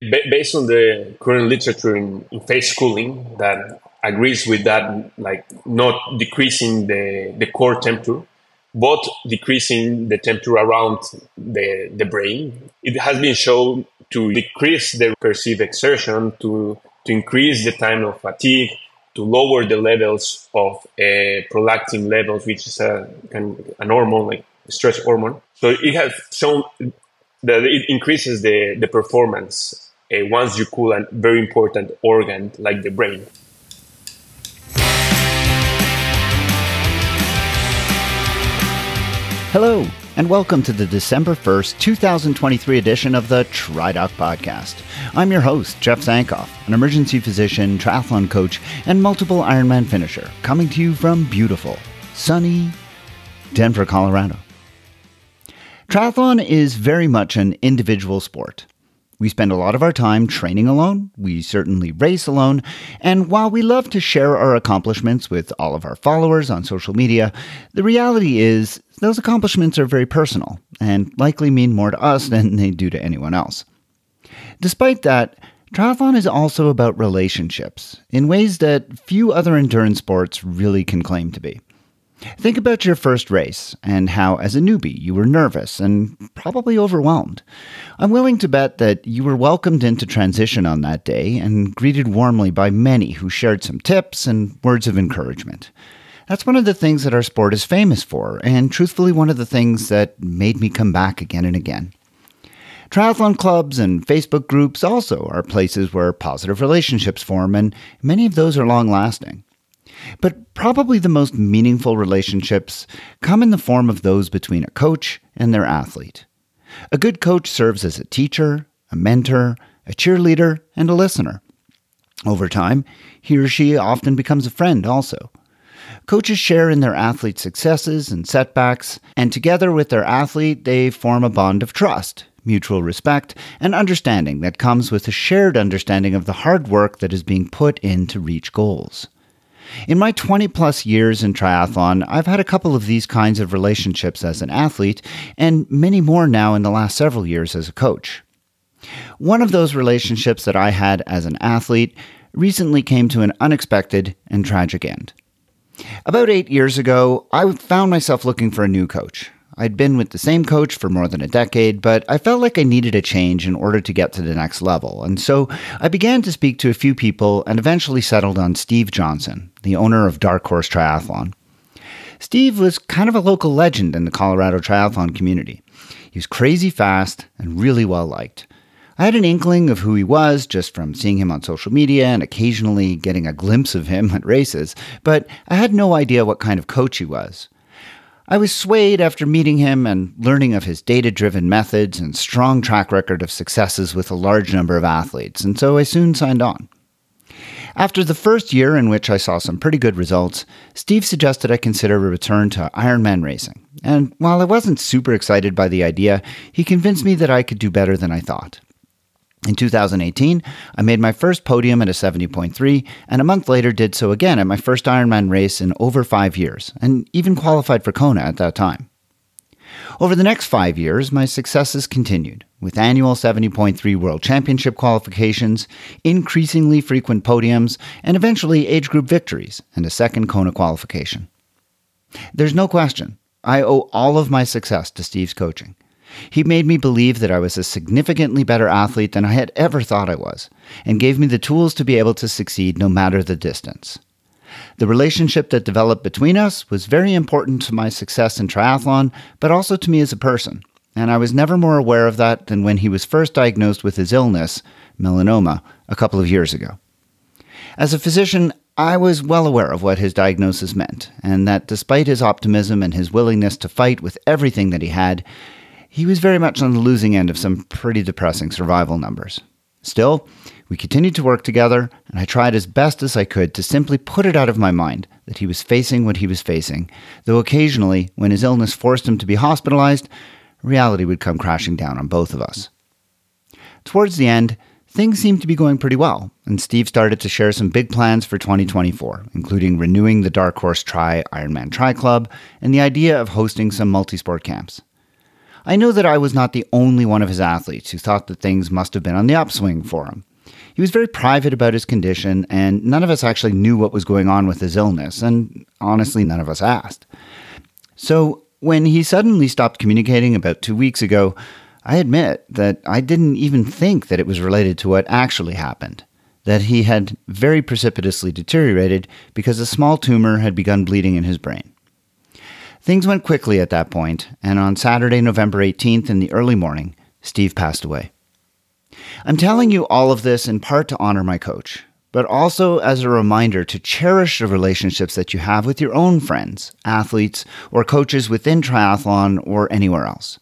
based on the current literature in, in phase cooling that agrees with that, like not decreasing the, the core temperature, but decreasing the temperature around the, the brain. It has been shown to decrease the perceived exertion, to, to increase the time of fatigue, to lower the levels of uh, prolactin levels, which is a, a hormone, like stress hormone. So it has shown that it increases the, the performance uh, once you cool a very important organ like the brain. Hello, and welcome to the December 1st, 2023 edition of the TriDoc Podcast. I'm your host, Jeff Sankoff, an emergency physician, triathlon coach, and multiple Ironman finisher, coming to you from beautiful, sunny Denver, Colorado. Triathlon is very much an individual sport. We spend a lot of our time training alone, we certainly race alone, and while we love to share our accomplishments with all of our followers on social media, the reality is those accomplishments are very personal and likely mean more to us than they do to anyone else. Despite that, triathlon is also about relationships in ways that few other endurance sports really can claim to be. Think about your first race and how, as a newbie, you were nervous and probably overwhelmed. I'm willing to bet that you were welcomed into transition on that day and greeted warmly by many who shared some tips and words of encouragement. That's one of the things that our sport is famous for, and truthfully, one of the things that made me come back again and again. Triathlon clubs and Facebook groups also are places where positive relationships form, and many of those are long lasting. But probably the most meaningful relationships come in the form of those between a coach and their athlete. A good coach serves as a teacher, a mentor, a cheerleader, and a listener. Over time, he or she often becomes a friend also. Coaches share in their athlete's successes and setbacks, and together with their athlete, they form a bond of trust, mutual respect, and understanding that comes with a shared understanding of the hard work that is being put in to reach goals. In my 20 plus years in triathlon, I've had a couple of these kinds of relationships as an athlete, and many more now in the last several years as a coach. One of those relationships that I had as an athlete recently came to an unexpected and tragic end. About eight years ago, I found myself looking for a new coach. I'd been with the same coach for more than a decade, but I felt like I needed a change in order to get to the next level. And so I began to speak to a few people and eventually settled on Steve Johnson, the owner of Dark Horse Triathlon. Steve was kind of a local legend in the Colorado triathlon community. He was crazy fast and really well liked. I had an inkling of who he was just from seeing him on social media and occasionally getting a glimpse of him at races, but I had no idea what kind of coach he was. I was swayed after meeting him and learning of his data driven methods and strong track record of successes with a large number of athletes, and so I soon signed on. After the first year, in which I saw some pretty good results, Steve suggested I consider a return to Ironman racing. And while I wasn't super excited by the idea, he convinced me that I could do better than I thought. In 2018, I made my first podium at a 70.3, and a month later did so again at my first Ironman race in over five years, and even qualified for Kona at that time. Over the next five years, my successes continued, with annual 70.3 World Championship qualifications, increasingly frequent podiums, and eventually age group victories and a second Kona qualification. There's no question, I owe all of my success to Steve's coaching. He made me believe that I was a significantly better athlete than I had ever thought I was, and gave me the tools to be able to succeed no matter the distance. The relationship that developed between us was very important to my success in triathlon, but also to me as a person, and I was never more aware of that than when he was first diagnosed with his illness, melanoma, a couple of years ago. As a physician, I was well aware of what his diagnosis meant, and that despite his optimism and his willingness to fight with everything that he had, he was very much on the losing end of some pretty depressing survival numbers. Still, we continued to work together, and I tried as best as I could to simply put it out of my mind that he was facing what he was facing, though occasionally, when his illness forced him to be hospitalized, reality would come crashing down on both of us. Towards the end, things seemed to be going pretty well, and Steve started to share some big plans for 2024, including renewing the Dark Horse Tri Ironman Tri Club and the idea of hosting some multi sport camps. I know that I was not the only one of his athletes who thought that things must have been on the upswing for him. He was very private about his condition, and none of us actually knew what was going on with his illness, and honestly, none of us asked. So, when he suddenly stopped communicating about two weeks ago, I admit that I didn't even think that it was related to what actually happened. That he had very precipitously deteriorated because a small tumor had begun bleeding in his brain. Things went quickly at that point, and on Saturday, November 18th, in the early morning, Steve passed away. I'm telling you all of this in part to honor my coach, but also as a reminder to cherish the relationships that you have with your own friends, athletes, or coaches within triathlon or anywhere else.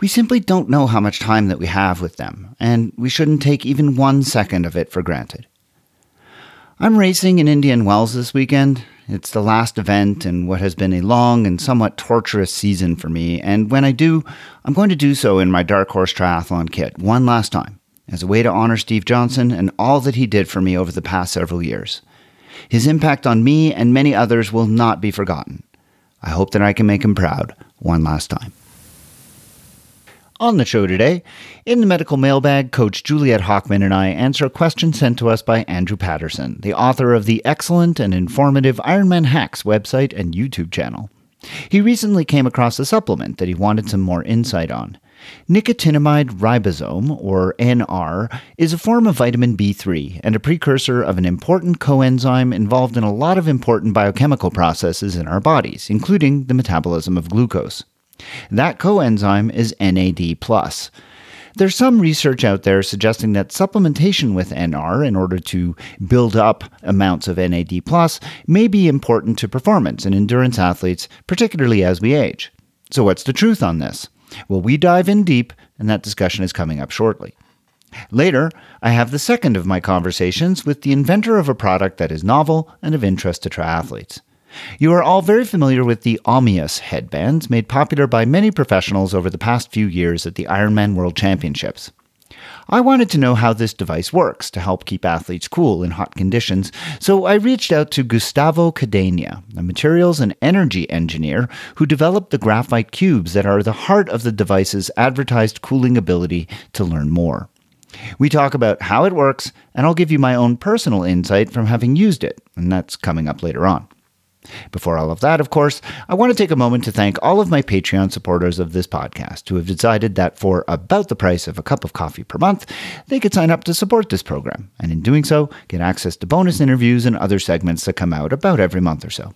We simply don't know how much time that we have with them, and we shouldn't take even one second of it for granted. I'm racing in Indian Wells this weekend, it's the last event in what has been a long and somewhat torturous season for me, and when I do, I'm going to do so in my Dark Horse Triathlon kit one last time, as a way to honor Steve Johnson and all that he did for me over the past several years. His impact on me and many others will not be forgotten. I hope that I can make him proud one last time. On the show today, in the medical mailbag, Coach Juliet Hockman and I answer a question sent to us by Andrew Patterson, the author of the excellent and informative Ironman Hacks website and YouTube channel. He recently came across a supplement that he wanted some more insight on. Nicotinamide riboside, or NR, is a form of vitamin B3 and a precursor of an important coenzyme involved in a lot of important biochemical processes in our bodies, including the metabolism of glucose. That coenzyme is NAD. There's some research out there suggesting that supplementation with NR in order to build up amounts of NAD may be important to performance in endurance athletes, particularly as we age. So, what's the truth on this? Well, we dive in deep, and that discussion is coming up shortly. Later, I have the second of my conversations with the inventor of a product that is novel and of interest to triathletes. You are all very familiar with the Omius headbands, made popular by many professionals over the past few years at the Ironman World Championships. I wanted to know how this device works to help keep athletes cool in hot conditions, so I reached out to Gustavo Cadena, a materials and energy engineer who developed the graphite cubes that are the heart of the device's advertised cooling ability to learn more. We talk about how it works, and I'll give you my own personal insight from having used it, and that's coming up later on. Before all of that, of course, I want to take a moment to thank all of my Patreon supporters of this podcast who have decided that for about the price of a cup of coffee per month, they could sign up to support this program, and in doing so, get access to bonus interviews and other segments that come out about every month or so.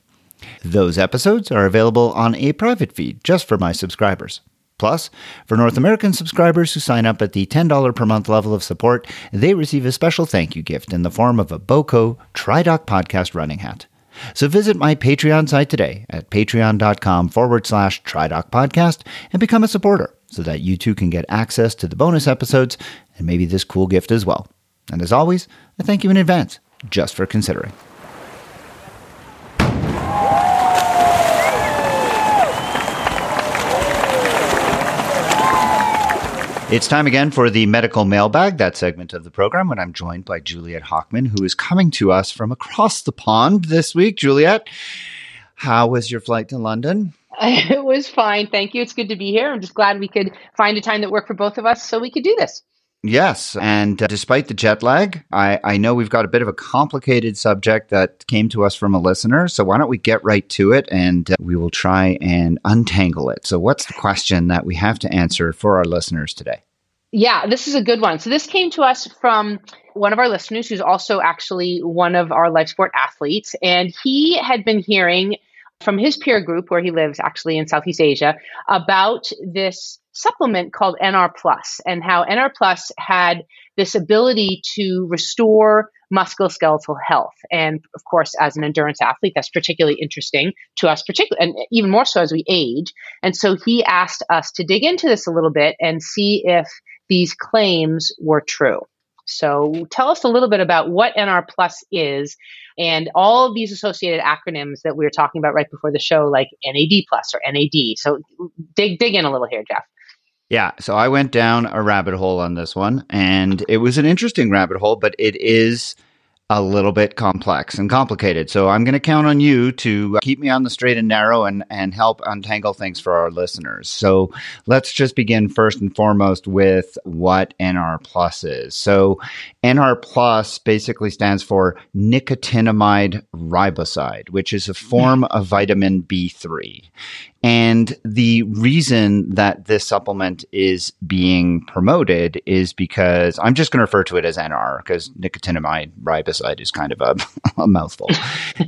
Those episodes are available on a private feed just for my subscribers. Plus, for North American subscribers who sign up at the $10 per month level of support, they receive a special thank you gift in the form of a BOCO TriDoc podcast running hat. So visit my Patreon site today at patreon.com forward slash TriDoc podcast and become a supporter so that you too can get access to the bonus episodes and maybe this cool gift as well. And as always, I thank you in advance just for considering. It's time again for the medical mailbag, that segment of the program, when I'm joined by Juliet Hockman, who is coming to us from across the pond this week. Juliet, how was your flight to London? It was fine. Thank you. It's good to be here. I'm just glad we could find a time that worked for both of us so we could do this. Yes. And uh, despite the jet lag, I, I know we've got a bit of a complicated subject that came to us from a listener. So why don't we get right to it and uh, we will try and untangle it. So, what's the question that we have to answer for our listeners today? Yeah, this is a good one. So, this came to us from one of our listeners who's also actually one of our life sport athletes. And he had been hearing from his peer group, where he lives actually in Southeast Asia, about this supplement called NR Plus and how NR Plus had this ability to restore musculoskeletal health. And of course, as an endurance athlete, that's particularly interesting to us, particularly, and even more so as we age. And so he asked us to dig into this a little bit and see if these claims were true. So tell us a little bit about what NR Plus is and all of these associated acronyms that we were talking about right before the show, like NAD Plus or NAD. So dig dig in a little here, Jeff. Yeah, so I went down a rabbit hole on this one, and it was an interesting rabbit hole, but it is a little bit complex and complicated. So I'm going to count on you to uh, keep me on the straight and narrow and, and help untangle things for our listeners. So let's just begin first and foremost with what NR plus is. So NR plus basically stands for nicotinamide riboside, which is a form mm. of vitamin B3. And the reason that this supplement is being promoted is because I'm just going to refer to it as NR because nicotinamide riboside is kind of a, a mouthful.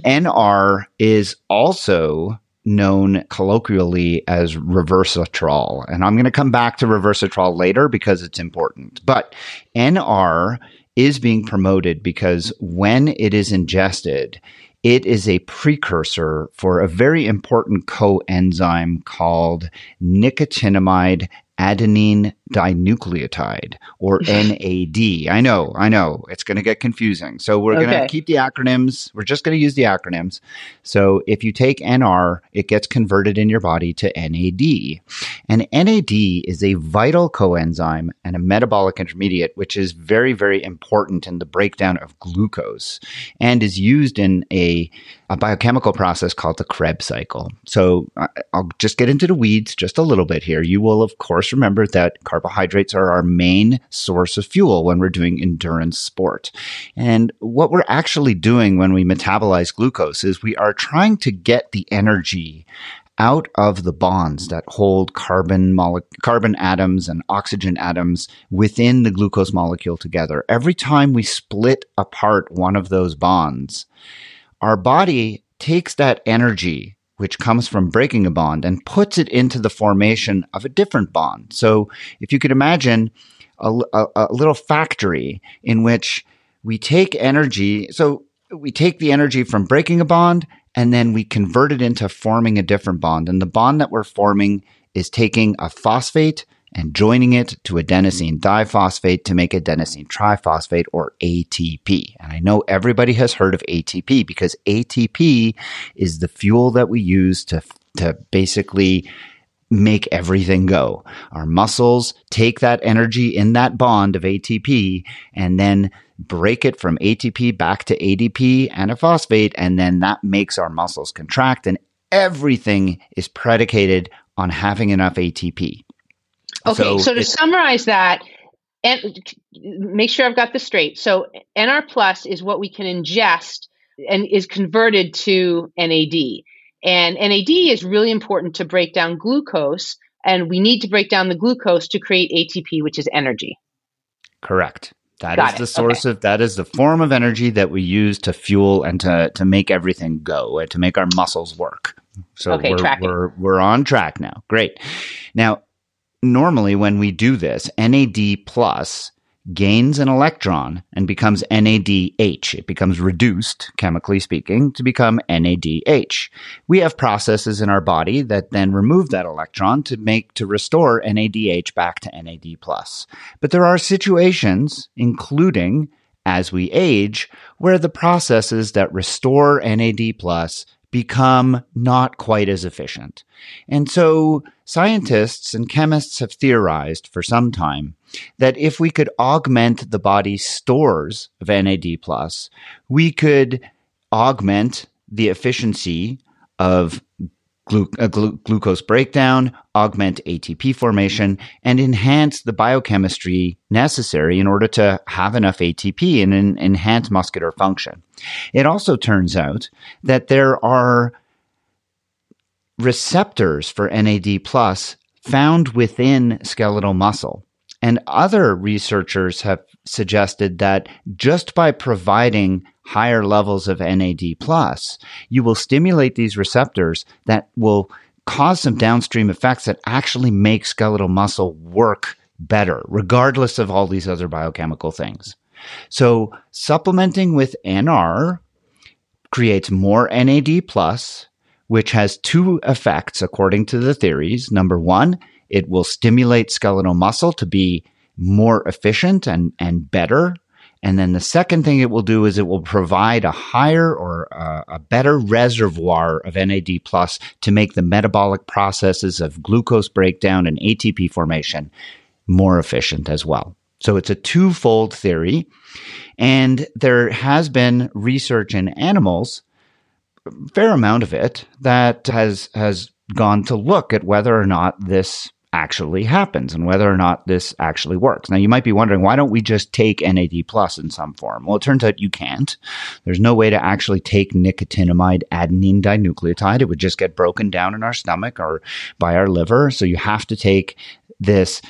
NR is also known colloquially as reversatrol. And I'm going to come back to reversatrol later because it's important. But NR is being promoted because when it is ingested, it is a precursor for a very important coenzyme called nicotinamide adenine dinucleotide or NAD. I know, I know, it's going to get confusing. So we're okay. going to keep the acronyms. We're just going to use the acronyms. So if you take NR, it gets converted in your body to NAD. And NAD is a vital coenzyme and a metabolic intermediate, which is very, very important in the breakdown of glucose and is used in a a biochemical process called the Krebs cycle. So I'll just get into the weeds just a little bit here. You will, of course, remember that carbohydrates are our main source of fuel when we're doing endurance sport. And what we're actually doing when we metabolize glucose is we are trying to get the energy out of the bonds that hold carbon mole- carbon atoms and oxygen atoms within the glucose molecule together. Every time we split apart one of those bonds, our body takes that energy which comes from breaking a bond and puts it into the formation of a different bond. So if you could imagine a, a, a little factory in which we take energy, so we take the energy from breaking a bond and then we convert it into forming a different bond. And the bond that we're forming is taking a phosphate and joining it to adenosine diphosphate to make adenosine triphosphate or ATP. And I know everybody has heard of ATP because ATP is the fuel that we use to, to basically make everything go. Our muscles take that energy in that bond of ATP and then break it from ATP back to ADP and a phosphate. And then that makes our muscles contract and everything is predicated on having enough ATP. Okay, so, so to summarize that, and make sure I've got this straight. So NR plus is what we can ingest and is converted to NAD. And NAD is really important to break down glucose, and we need to break down the glucose to create ATP, which is energy. Correct. That Got is it. the source okay. of that is the form of energy that we use to fuel and to to make everything go and to make our muscles work. So okay, we're, we're we're on track now. Great. Now normally when we do this, NAD plus gains an electron and becomes NADH. It becomes reduced, chemically speaking, to become NADH. We have processes in our body that then remove that electron to make, to restore NADH back to NAD+. But there are situations, including as we age, where the processes that restore NAD plus become not quite as efficient. And so scientists and chemists have theorized for some time that if we could augment the body's stores of NAD+, we could augment the efficiency of glu- glu- glucose breakdown, augment ATP formation, and enhance the biochemistry necessary in order to have enough ATP and en- enhance muscular function. It also turns out that there are receptors for NAD plus found within skeletal muscle. And other researchers have suggested that just by providing higher levels of NAD plus, you will stimulate these receptors that will cause some downstream effects that actually make skeletal muscle work better, regardless of all these other biochemical things. So supplementing with NR creates more NAD plus, which has two effects according to the theories. Number one, it will stimulate skeletal muscle to be more efficient and, and better. And then the second thing it will do is it will provide a higher or a, a better reservoir of NAD plus to make the metabolic processes of glucose breakdown and ATP formation more efficient as well. So it's a twofold theory. And there has been research in animals, fair amount of it, that has, has gone to look at whether or not this actually happens and whether or not this actually works. Now, you might be wondering, why don't we just take NAD plus in some form? Well, it turns out you can't. There's no way to actually take nicotinamide adenine dinucleotide. It would just get broken down in our stomach or by our liver. So you have to take this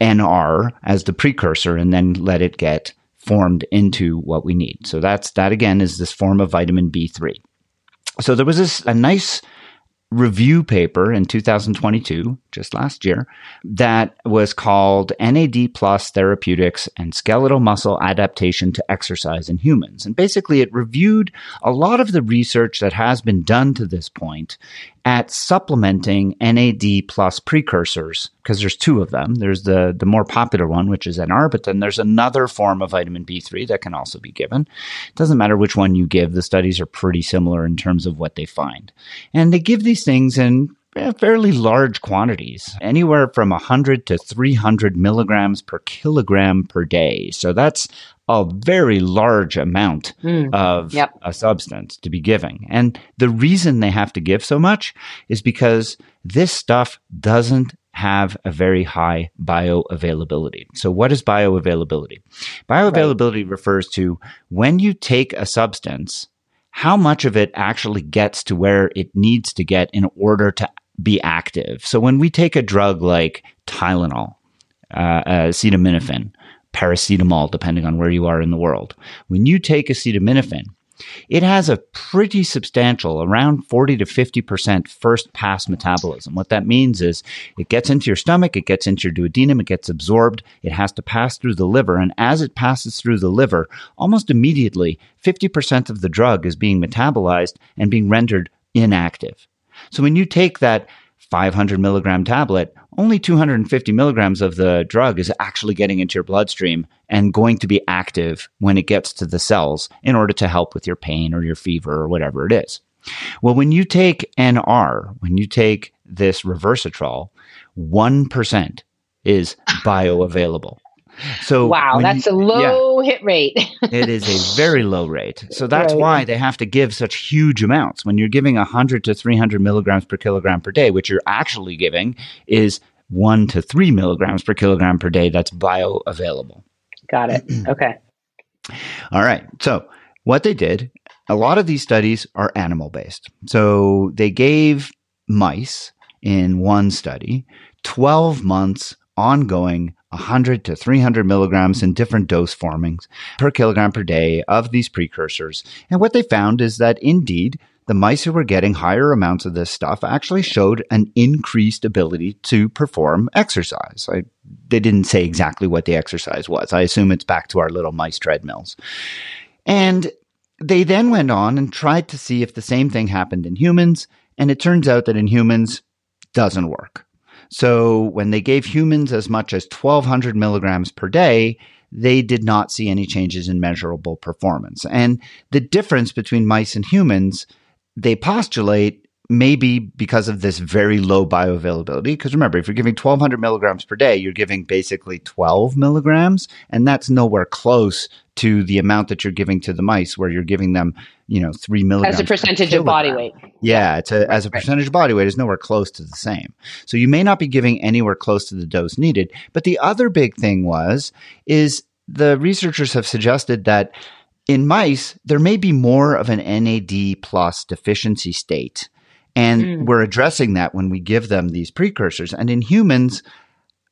NR as the precursor and then let it get formed into what we need. So that's that again is this form of vitamin B3. So there was this a nice review paper in 2022, just last year, that was called NAD plus therapeutics and skeletal muscle adaptation to exercise in humans. And basically, it reviewed a lot of the research that has been done to this point at supplementing NAD plus precursors, because there's two of them. There's the, the more popular one, which is NR, but then there's another form of vitamin B3 that can also be given. It doesn't matter which one you give, the studies are pretty similar in terms of what they find. And they give these things in eh, fairly large quantities, anywhere from 100 to 300 milligrams per kilogram per day. So that's a very large amount mm. of yep. a substance to be giving. And the reason they have to give so much is because this stuff doesn't have a very high bioavailability. So what is bioavailability? Bioavailability right. refers to when you take a substance, how much of it actually gets to where it needs to get in order to be active. So when we take a drug like Tylenol, uh, acetaminophen, paracetamol, depending on where you are in the world. When you take acetaminophen, it has a pretty substantial, around 40 to 50% first pass metabolism. What that means is it gets into your stomach, it gets into your duodenum, it gets absorbed, it has to pass through the liver. And as it passes through the liver, almost immediately, 50% of the drug is being metabolized and being rendered inactive. So when you take that 500 milligram tablet, only 250 milligrams of the drug is actually getting into your bloodstream and going to be active when it gets to the cells in order to help with your pain or your fever or whatever it is. Well, when you take NR, when you take this Resveratrol, 1% is bioavailable. So wow, that's you, a low yeah, hit rate. it is a very low rate. So that's right. why they have to give such huge amounts. When you're giving 100 to 300 milligrams per kilogram per day, which you're actually giving is one to three milligrams per kilogram per day. That's bioavailable. Got it. Okay. All right. So what they did, a lot of these studies are animal based. So they gave mice in one study 12 months ongoing 100 to 300 milligrams in different dose formings per kilogram per day of these precursors. And what they found is that indeed, the mice who were getting higher amounts of this stuff actually showed an increased ability to perform exercise. I, they didn't say exactly what the exercise was. I assume it's back to our little mice treadmills. And they then went on and tried to see if the same thing happened in humans. And it turns out that in humans, doesn't work. So when they gave humans as much as 1200 milligrams per day, they did not see any changes in measurable performance. And the difference between mice and humans, they postulate maybe because of this very low bioavailability. Because remember, if you're giving 1200 milligrams per day, you're giving basically 12 milligrams, and that's nowhere close to the amount that you're giving to the mice, where you're giving them, you know, three milligrams as a percentage of body weight. Yeah, it's a, right, as a percentage right. of body weight is nowhere close to the same. So you may not be giving anywhere close to the dose needed. But the other big thing was is the researchers have suggested that in mice there may be more of an NAD plus deficiency state and mm. we're addressing that when we give them these precursors. And in humans,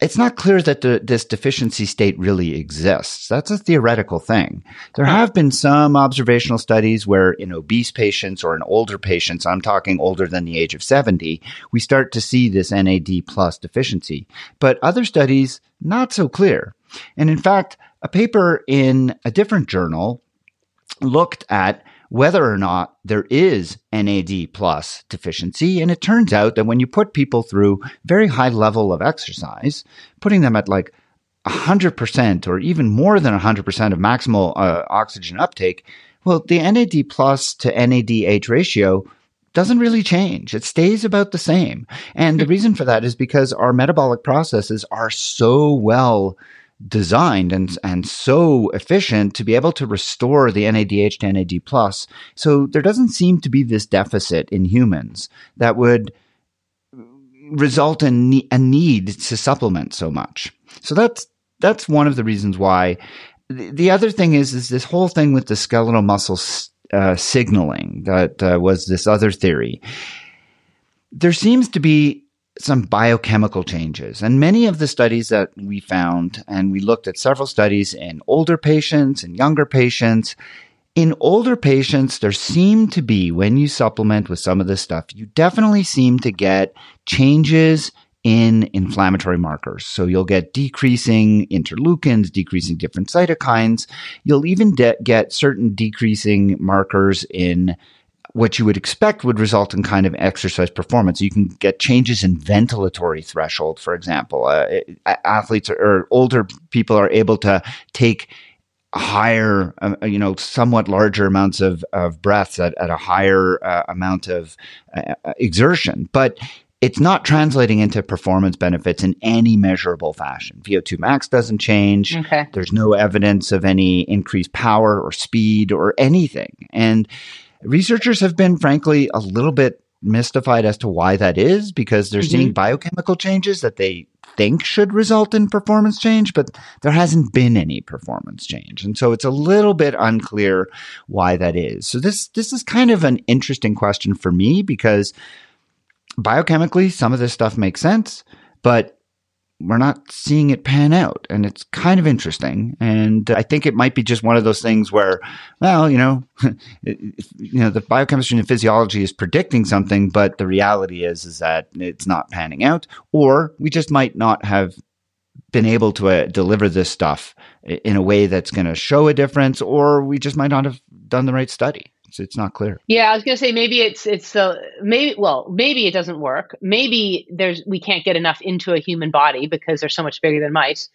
it's not clear that the, this deficiency state really exists. That's a theoretical thing. There have been some observational studies where in obese patients or in older patients, I'm talking older than the age of 70, we start to see this NAD plus deficiency. But other studies, not so clear. And in fact, a paper in a different journal looked at whether or not there is NAD plus deficiency. And it turns out that when you put people through very high level of exercise, putting them at like 100% or even more than 100% of maximal uh, oxygen uptake, well, the NAD plus to NADH ratio doesn't really change. It stays about the same. And the reason for that is because our metabolic processes are so well designed and and so efficient to be able to restore the NADH to NAD plus. So there doesn't seem to be this deficit in humans that would result in a need to supplement so much. So that's that's one of the reasons why. The other thing is is this whole thing with the skeletal muscle uh, signaling that uh, was this other theory. There seems to be some biochemical changes. And many of the studies that we found, and we looked at several studies in older patients and younger patients. In older patients, there seemed to be, when you supplement with some of this stuff, you definitely seem to get changes in inflammatory markers. So you'll get decreasing interleukins, decreasing different cytokines. You'll even de- get certain decreasing markers in what you would expect would result in kind of exercise performance. You can get changes in ventilatory threshold, for example. Uh, athletes or, or older people are able to take higher, uh, you know, somewhat larger amounts of, of breaths at, at a higher uh, amount of uh, exertion. But it's not translating into performance benefits in any measurable fashion. VO2 max doesn't change. Okay. There's no evidence of any increased power or speed or anything. And researchers have been, frankly, a little bit mystified as to why that is because they're mm-hmm. seeing biochemical changes that they think should result in performance change, but there hasn't been any performance change. And so it's a little bit unclear why that is. So this, this is kind of an interesting question for me because biochemically, some of this stuff makes sense, but we're not seeing it pan out. And it's kind of interesting. And I think it might be just one of those things where, well, you know, you know, the biochemistry and physiology is predicting something, but the reality is, is that it's not panning out, or we just might not have been able to uh, deliver this stuff in a way that's going to show a difference, or we just might not have done the right study. It's, it's not clear. Yeah, I was going to say maybe it's it's uh, maybe well maybe it doesn't work. Maybe there's we can't get enough into a human body because they're so much bigger than mice,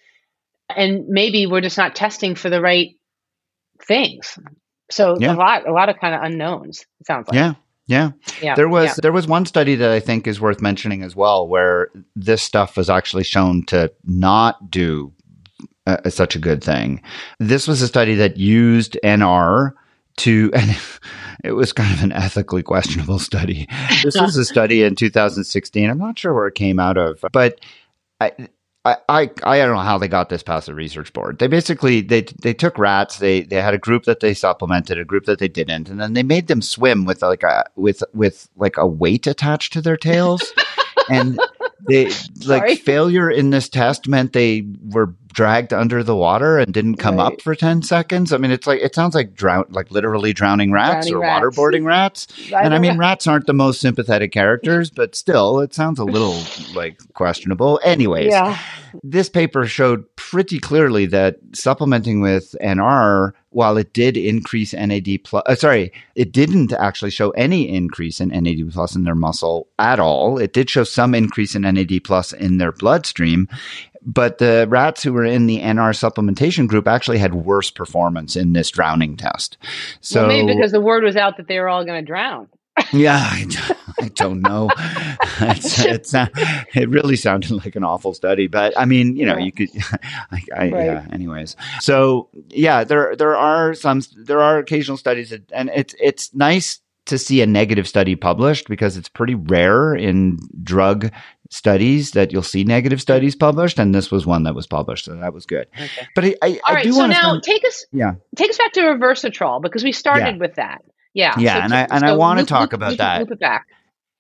and maybe we're just not testing for the right things. So yeah. a lot a lot of kind of unknowns. It sounds like. Yeah. Yeah. yeah. There was yeah. there was one study that I think is worth mentioning as well where this stuff was actually shown to not do uh, such a good thing. This was a study that used NR to, and it was kind of an ethically questionable study. This was a study in 2016. I'm not sure where it came out of, but I, I, I, I don't know how they got this past the research board. They basically they they took rats. They they had a group that they supplemented, a group that they didn't, and then they made them swim with like a with with like a weight attached to their tails, and they like failure in this test meant they were dragged under the water and didn't come right. up for 10 seconds. I mean, it's like, it sounds like drown, like literally drowning rats drowning or rats. waterboarding rats. I and I mean, rats aren't the most sympathetic characters, but still, it sounds a little like questionable. Anyways, yeah. this paper showed pretty clearly that supplementing with NR, while it did increase NAD plus, uh, sorry, it didn't actually show any increase in NAD plus in their muscle at all. It did show some increase in NAD plus in their bloodstream. But the rats who were in the NR supplementation group actually had worse performance in this drowning test. So well, maybe because the word was out that they were all going to drown. yeah, I, I, don't know. it's, it's not, it really sounded like an awful study, but I mean, you know, yeah. you could. I, I, right. Yeah. Anyways, so yeah, there there are some there are occasional studies, that, and it's it's nice to see a negative study published because it's pretty rare in drug studies that you'll see negative studies published, and this was one that was published, so that was good. Okay. But I, I, All I right, so now spend, take us, yeah, take us back to resveratrol because we started yeah. with that. Yeah, yeah, so and I and I want to talk loop, about loop, that. Loop it back.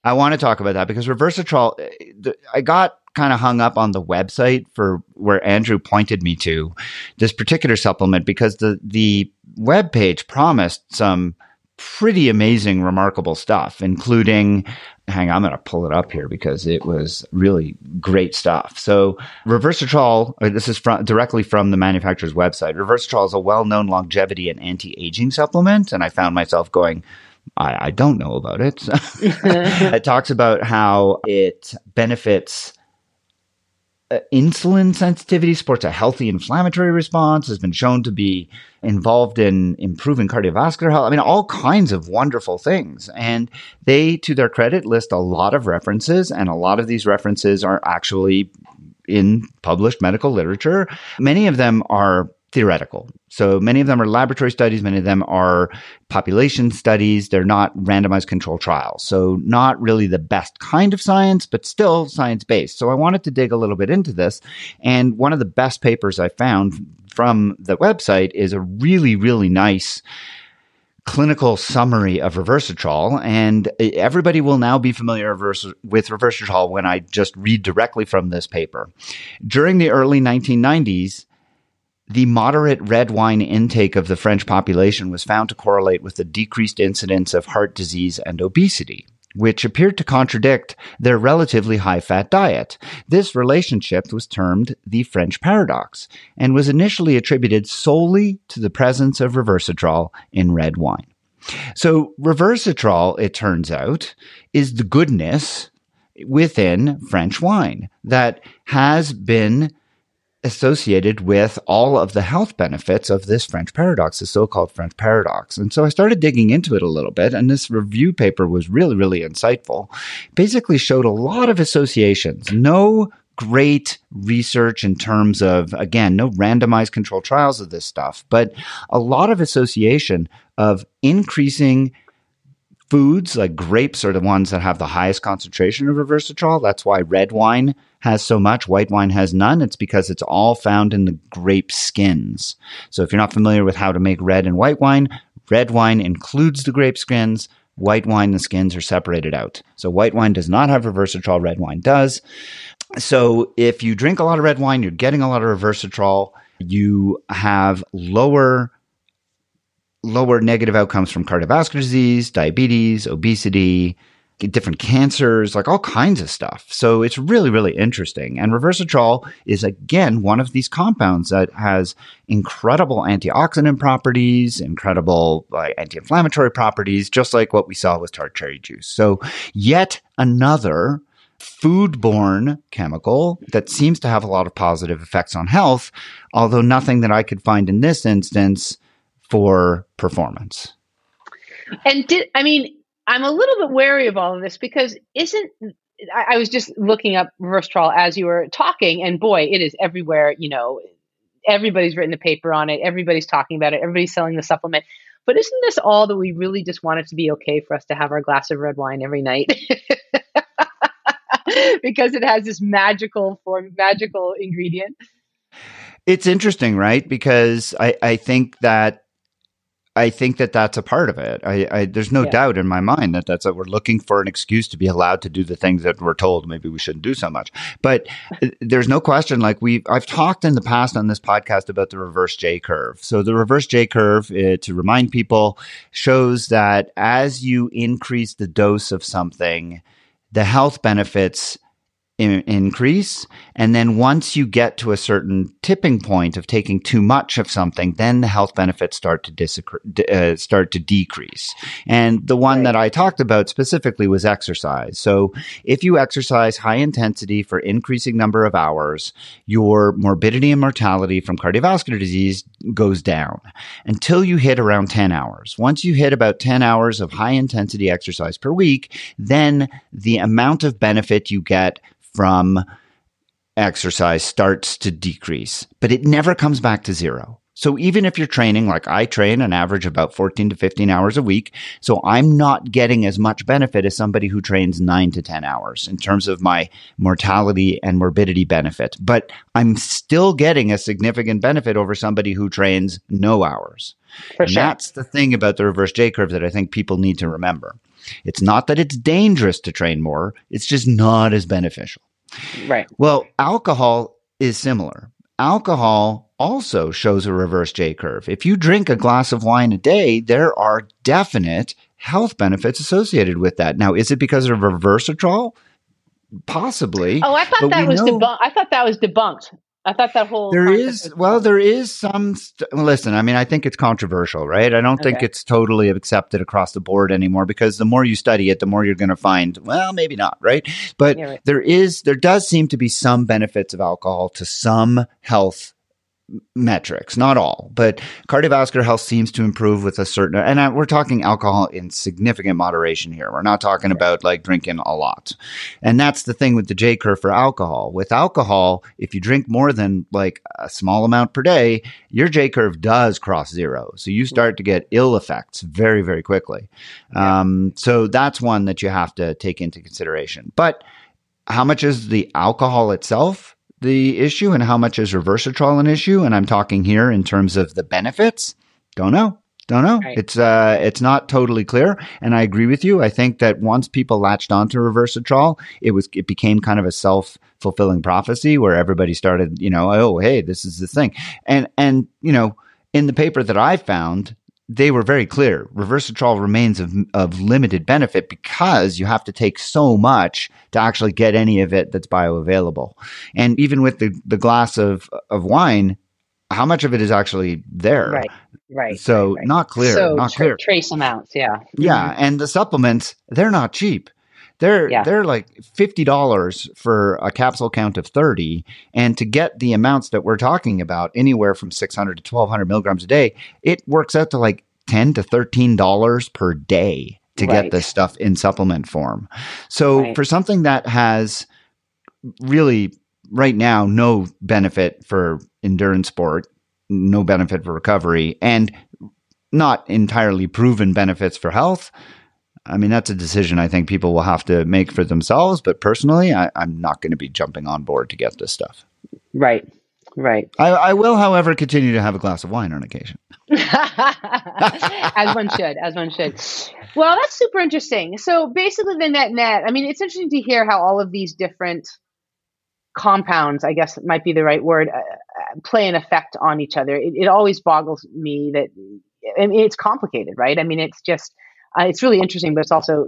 I want to talk about that because resveratrol. Eh, I got kind of hung up on the website for where Andrew pointed me to this particular supplement because the the web page promised some pretty amazing, remarkable stuff, including hang on, I'm going to pull it up here because it was really great stuff. So, Resveratrol, uh, this is from, directly from the manufacturer's website. Resveratrol is a well known longevity and anti aging supplement. And I found myself going, I, I don't know about it. it talks about how it benefits Uh, insulin sensitivity supports a healthy inflammatory response, has been shown to be involved in improving cardiovascular health. I mean, all kinds of wonderful things. And they, to their credit, list a lot of references, and a lot of these references are actually in published medical literature. Many of them are theoretical. So many of them are laboratory studies, many of them are population studies. They're not randomized control trials. So not really the best kind of science, but still science based. So I wanted to dig a little bit into this. And one of the best papers I found from the website is a really, really nice clinical summary of Reversitrol, and everybody will now be familiar with Reversitrol when I just read directly from this paper. During the early 1990s, the moderate red wine intake of the French population was found to correlate with the decreased incidence of heart disease and obesity which appeared to contradict their relatively high fat diet. This relationship was termed the French paradox and was initially attributed solely to the presence of reversitrol in red wine. So, reversitrol, it turns out, is the goodness within French wine that has been associated with all of the health benefits of this French paradox, the so called French paradox. And so I started digging into it a little bit, and this review paper was really, really insightful. Basically, showed a lot of associations. No great research in terms of, again, no randomized controlled trials of this stuff, but a lot of association of increasing foods like grapes are the ones that have the highest concentration of reversitrol. That's why red wine has so much, white wine has none. It's because it's all found in the grape skins. So if you're not familiar with how to make red and white wine, red wine includes the grape skins. White wine, the skins are separated out. So white wine does not have reversitrol, red wine does. So if you drink a lot of red wine, you're getting a lot of reversitrol. You have lower lower negative outcomes from cardiovascular disease, diabetes, obesity, different cancers, like all kinds of stuff. So it's really, really interesting. And reversitrol is again one of these compounds that has incredible antioxidant properties, incredible uh, anti-inflammatory properties, just like what we saw with tart cherry juice. So yet another foodborne chemical that seems to have a lot of positive effects on health, although nothing that I could find in this instance for performance. And did I mean I'm a little bit wary of all of this because isn't I, I was just looking up Reversitrol as you were talking, and boy, it is everywhere. You know, everybody's written a paper on it. Everybody's talking about it. Everybody's selling the supplement. But isn't this all that we really just want it to be okay for us to have our glass of red wine every night? because it has this magical form, magical ingredient. It's interesting, right? Because I, I think that I think that that's a part of it. I, I there's no yeah. doubt in my mind that that's what we're looking for an excuse to be allowed to do the things that we're told maybe we shouldn't do so much. But uh, there's no question. Like we, I've talked in the past on this podcast about the reverse J curve. So the reverse J curve, uh, to remind people, shows that as you increase the dose of something, the health benefits in- increase. And then once you get to a certain tipping point of taking too much of something, then the health benefits start to uh, start to decrease. And the one right. that I talked about specifically was exercise. So if you exercise high intensity for increasing number of hours, your morbidity and mortality from cardiovascular disease goes down until you hit around 10 hours. Once you hit about 10 hours of high intensity exercise per week, then the amount of benefit you get from exercise starts to decrease, but it never comes back to zero. So even if you're training, like I train an average about 14 to 15 hours a week. So I'm not getting as much benefit as somebody who trains nine to 10 hours in terms of my mortality and morbidity benefit. But I'm still getting a significant benefit over somebody who trains no hours. For and sure. that's the thing about the reverse J curve that I think people need to remember. It's not that it's dangerous to train more, it's just not as beneficial. Right. Well, alcohol is similar. Alcohol also shows a reverse J curve. If you drink a glass of wine a day, there are definite health benefits associated with that. Now, is it because of reversitrol? Possibly. Oh, I thought that was debunked. I thought that was debunked. I thought that whole there is well, there is some. St- listen, I mean, I think it's controversial, right? I don't okay. think it's totally accepted across the board anymore because the more you study it, the more you're going to find. Well, maybe not, right? But right. there is, there does seem to be some benefits of alcohol to some health metrics, not all, but cardiovascular health seems to improve with a certain, and I, we're talking alcohol in significant moderation here. We're not talking about like drinking a lot. And that's the thing with the J curve for alcohol. With alcohol, if you drink more than like a small amount per day, your J curve does cross zero. So you start to get ill effects very, very quickly. Yeah. Um, so that's one that you have to take into consideration. But how much is the alcohol itself? The issue and how much is resveratrol an issue? And I'm talking here in terms of the benefits. Don't know. Don't know. Right. It's uh, it's not totally clear, and I agree with you. I think that once people latched onto resveratrol, it was it became kind of a self fulfilling prophecy where everybody started, you know, oh hey, this is the thing, and and you know, in the paper that I found, they were very clear. Resveratrol remains of, of limited benefit because you have to take so much to actually get any of it that's bioavailable. And even with the, the glass of, of wine, how much of it is actually there? Right, right. So right, right. not clear, so not tra- clear. Trace amounts, yeah. Yeah, mm-hmm. and the supplements, they're not cheap. They're yeah. they're like fifty dollars for a capsule count of thirty, and to get the amounts that we're talking about, anywhere from six hundred to twelve hundred milligrams a day, it works out to like ten to thirteen dollars per day to right. get this stuff in supplement form. So right. for something that has really right now no benefit for endurance sport, no benefit for recovery, and not entirely proven benefits for health, I mean, that's a decision I think people will have to make for themselves. But personally, I, am not going to be jumping on board to get this stuff. Right. Right. I, I, will, however, continue to have a glass of wine on occasion. as one should, as one should. Well, that's super interesting. So basically, the net net, I mean, it's interesting to hear how all of these different compounds, I guess might be the right word, uh, uh, play an effect on each other. It, it always boggles me that I mean, it's complicated, right? I mean, it's just uh, it's really interesting, but it's also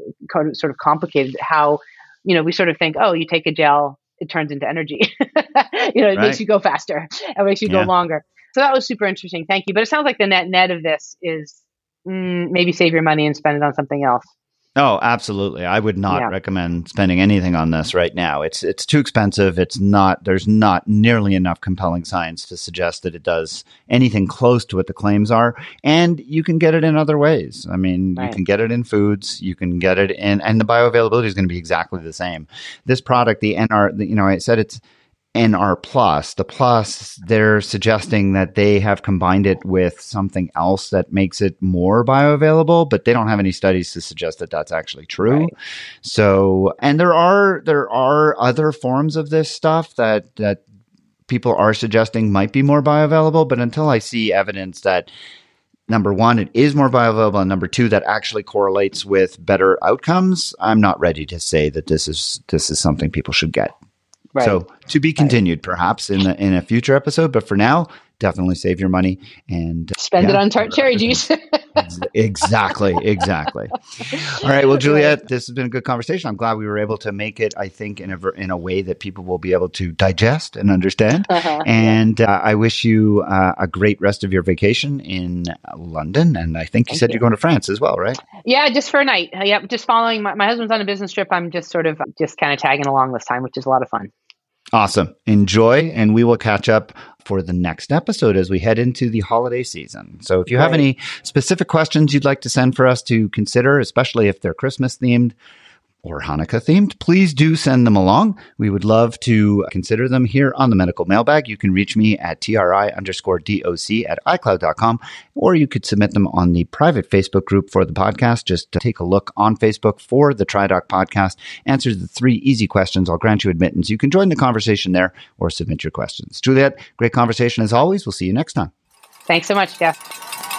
sort of complicated how, you know, we sort of think, oh, you take a gel, it turns into energy. you know, it right. makes you go faster, it makes you yeah. go longer. So that was super interesting. Thank you. But it sounds like the net net of this is mm, maybe save your money and spend it on something else. Oh, absolutely. I would not yeah. recommend spending anything on this right now. It's it's too expensive. It's not there's not nearly enough compelling science to suggest that it does anything close to what the claims are. And you can get it in other ways. I mean, right. you can get it in foods, you can get it in and the bioavailability is going to be exactly the same. This product, the NR, the, you know, I said it's NR plus. The plus, they're suggesting that they have combined it with something else that makes it more bioavailable, but they don't have any studies to suggest that that's actually true. Right. So, and there are there are other forms of this stuff that that people are suggesting might be more bioavailable, but until I see evidence that number one, it is more bioavailable, and number two, that actually correlates with better outcomes, I'm not ready to say that this is this is something people should get. Right. So to be continued, perhaps in the, in a future episode. But for now, definitely save your money and spend yeah, it on tart cherry juice. exactly, exactly. All right, well, Juliet, this has been a good conversation. I'm glad we were able to make it. I think in a in a way that people will be able to digest and understand. Uh-huh. And uh, I wish you uh, a great rest of your vacation in London. And I think you Thank said you. are going to France as well, right? Yeah, just for a night. Yep, just following my, my husband's on a business trip. I'm just sort of just kind of tagging along this time, which is a lot of fun. Awesome. Enjoy, and we will catch up for the next episode as we head into the holiday season. So if you right. have any specific questions you'd like to send for us to consider, especially if they're Christmas themed, or Hanukkah themed, please do send them along. We would love to consider them here on the medical mailbag. You can reach me at tri underscore doc at icloud.com, or you could submit them on the private Facebook group for the podcast. Just take a look on Facebook for the TriDoc podcast. Answer the three easy questions. I'll grant you admittance. You can join the conversation there or submit your questions. Juliet, great conversation as always. We'll see you next time. Thanks so much, Jeff.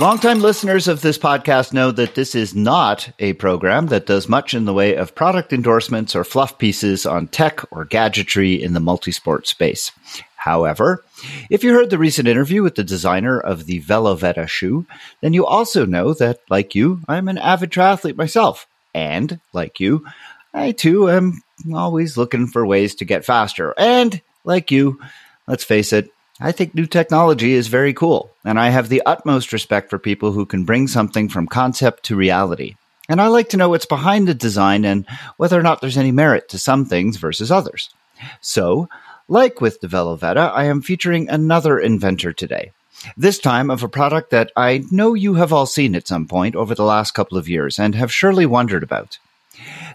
Longtime listeners of this podcast know that this is not a program that does much in the way of product endorsements or fluff pieces on tech or gadgetry in the multisport space. However, if you heard the recent interview with the designer of the Velovetta shoe, then you also know that, like you, I'm an avid triathlete myself. And, like you, I too am always looking for ways to get faster. And, like you, let's face it, I think new technology is very cool, and I have the utmost respect for people who can bring something from concept to reality. And I like to know what's behind the design and whether or not there's any merit to some things versus others. So, like with the Velovetta, I am featuring another inventor today. This time of a product that I know you have all seen at some point over the last couple of years and have surely wondered about.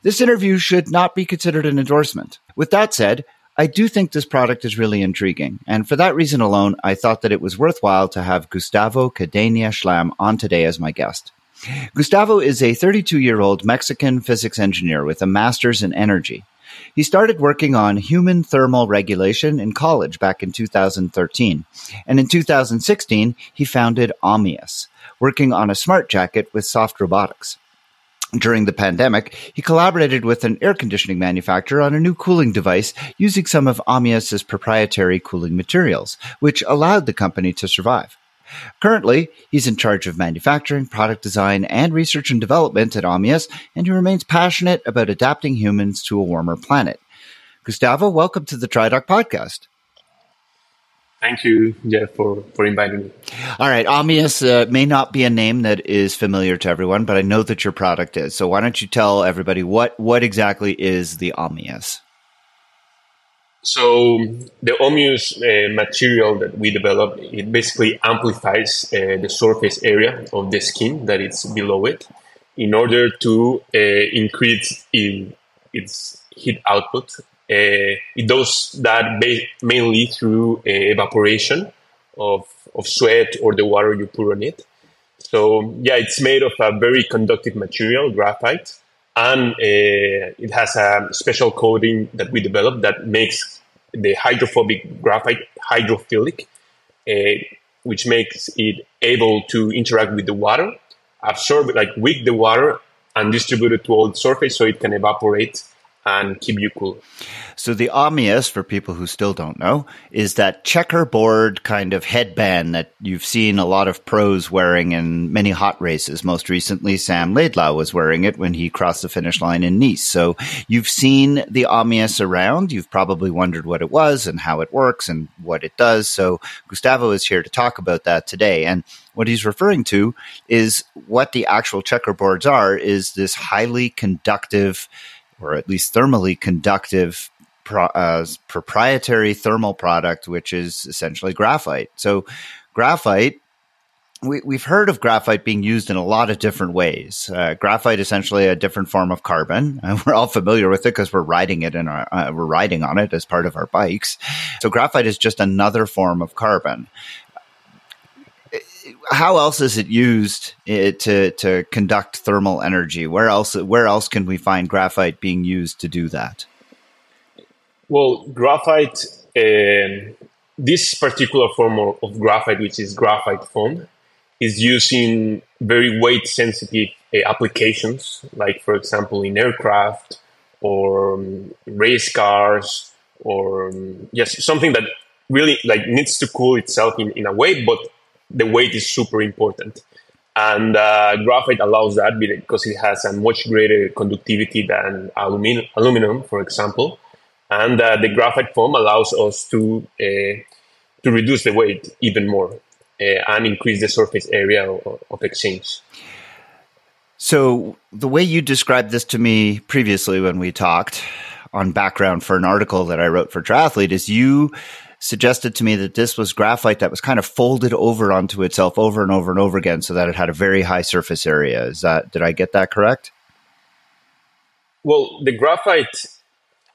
This interview should not be considered an endorsement. With that said, I do think this product is really intriguing, and for that reason alone, I thought that it was worthwhile to have Gustavo Cadena Schlam on today as my guest. Gustavo is a 32 year old Mexican physics engineer with a master's in energy. He started working on human thermal regulation in college back in 2013. And in 2016, he founded Omius, working on a smart jacket with soft robotics. During the pandemic, he collaborated with an air conditioning manufacturer on a new cooling device using some of Omius's proprietary cooling materials, which allowed the company to survive. Currently, he's in charge of manufacturing, product design, and research and development at Omius, and he remains passionate about adapting humans to a warmer planet. Gustavo, welcome to the TriDoc podcast. Thank you, Jeff, for, for inviting me. All right. Omius uh, may not be a name that is familiar to everyone, but I know that your product is. So why don't you tell everybody what, what exactly is the Omius? So the Omius uh, material that we developed, it basically amplifies uh, the surface area of the skin that is below it in order to uh, increase in its heat output it does that mainly through uh, evaporation of, of sweat or the water you put on it. So yeah, it's made of a very conductive material, graphite, and uh, it has a special coating that we developed that makes the hydrophobic graphite hydrophilic, uh, which makes it able to interact with the water, absorb like with the water, and distribute it to all the surface so it can evaporate and keep you cool. So the Omius, for people who still don't know, is that checkerboard kind of headband that you've seen a lot of pros wearing in many hot races. Most recently, Sam Laidlaw was wearing it when he crossed the finish line in Nice. So you've seen the Omius around. You've probably wondered what it was and how it works and what it does. So Gustavo is here to talk about that today. And what he's referring to is what the actual checkerboards are is this highly conductive or at least thermally conductive pro, uh, proprietary thermal product, which is essentially graphite. So, graphite. We, we've heard of graphite being used in a lot of different ways. Uh, graphite, essentially a different form of carbon. And we're all familiar with it because we're riding it our, uh, we're riding on it as part of our bikes. So graphite is just another form of carbon how else is it used eh, to to conduct thermal energy? Where else where else can we find graphite being used to do that? Well, graphite, uh, this particular form of, graphite, which is graphite foam, is used in very weight sensitive uh, applications, like for example in aircraft or um, race cars, or um, yes, something that really like needs to cool itself in, in a way, but the weight is super important. And uh, graphite allows that because it has a much greater conductivity than aluminum, aluminum for example. And uh, the graphite foam allows us to uh, to reduce the weight even more uh, and increase the surface area of, of exchange. So the way you described this to me previously when we talked on background for an article that I wrote for Triathlete is you suggested to me that this was graphite that was kind of folded over onto itself over and over and over again so that it had a very high surface area. Is that, did I get that correct? Well, the graphite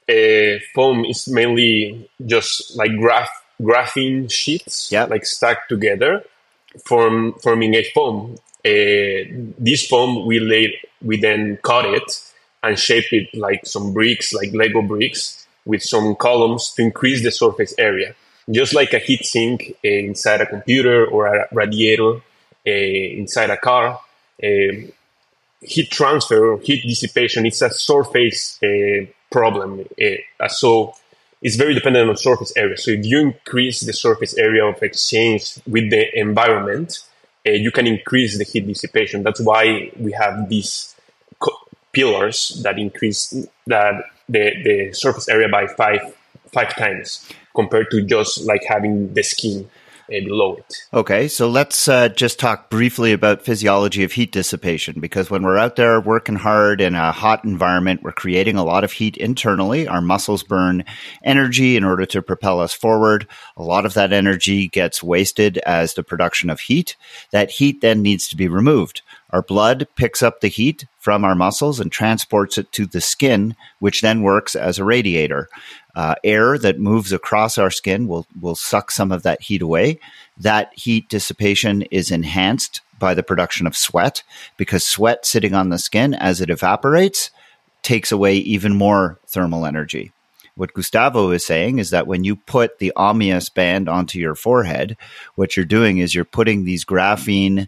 uh, foam is mainly just like graph, graphene sheets, yep. like stacked together, form, forming a foam. Uh, this foam, we laid, we then cut it and shape it like some bricks, like Lego bricks, with some columns to increase the surface area. Just like a heat sink uh, inside a computer or a radiator uh, inside a car, uh, heat transfer or heat dissipation is a surface problem. So it's very dependent on surface area. So if you increase the surface area of exchange with the environment, you can increase the heat dissipation. That's why we have these co- pillars that increase that the, the surface area by five five times compared to just like having the skin. uh, below it. Okay, so let's uh, just talk briefly about physiology of heat dissipation because when we're out there working hard in a hot environment, we're creating a lot of heat internally. Our muscles burn energy in order to propel us forward. A lot of that energy gets wasted as the production of heat. That heat then needs to be removed. Our blood picks up the heat from our muscles and transports it to the skin, which then works as a radiator. Uh, air that moves across our skin will, will suck some of that heat away. That heat dissipation is enhanced by the production of sweat because sweat sitting on the skin as it evaporates takes away even more thermal energy. What Gustavo is saying is that when you put the Omius band onto your forehead, what you're doing is you're putting these graphene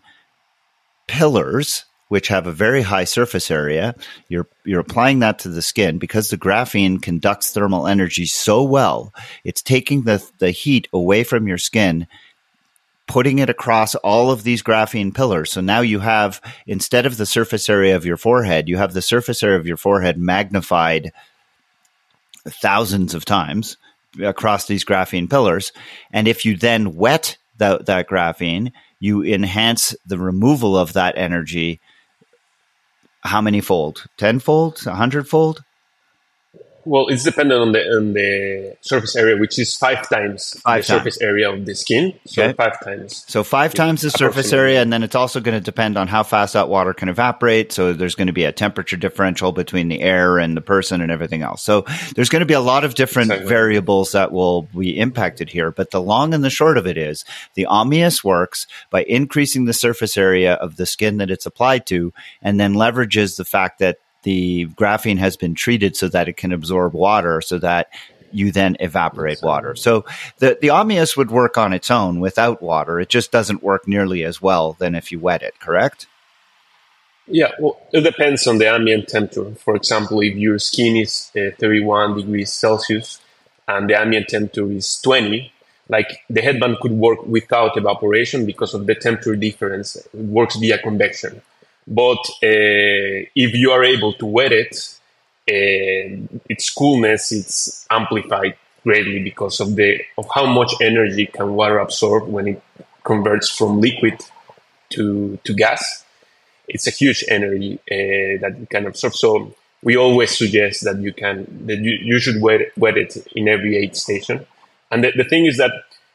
pillars which have a very high surface area. You're you're applying that to the skin because the graphene conducts thermal energy so well. It's taking the the heat away from your skin, putting it across all of these graphene pillars. So now you have instead of the surface area of your forehead, you have the surface area of your forehead magnified thousands of times across these graphene pillars. And if you then wet that, that graphene, you enhance the removal of that energy how many fold? Tenfold? A hundredfold? Well, it's dependent on the on the surface area, which is five times five the times. surface area of the skin. So okay. five times. So five times the surface area, and then it's also going to depend on how fast that water can evaporate. So there's going to be a temperature differential between the air and the person and everything else. So there's going to be a lot of different exactly. variables that will be impacted here. But the long and the short of it is the Omius works by increasing the surface area of the skin that it's applied to, and then leverages the fact that the graphene has been treated so that it can absorb water so that you then evaporate water. So the, the Omius would work on its own without water. It just doesn't work nearly as well than if you wet it, correct? Yeah, well, it depends on the ambient temperature. For example, if your skin is uh, 31 degrees Celsius and the ambient temperature is 20, like the headband could work without evaporation because of the temperature difference. It works via convection. But uh, if you are able to wet it, uh, its coolness is amplified greatly because of the of how much energy can water absorb when it converts from liquid to to gas. It's a huge energy uh, that it can absorb. So we always suggest that you can that you, you should wet, wet it in every aid station. And the, the thing is that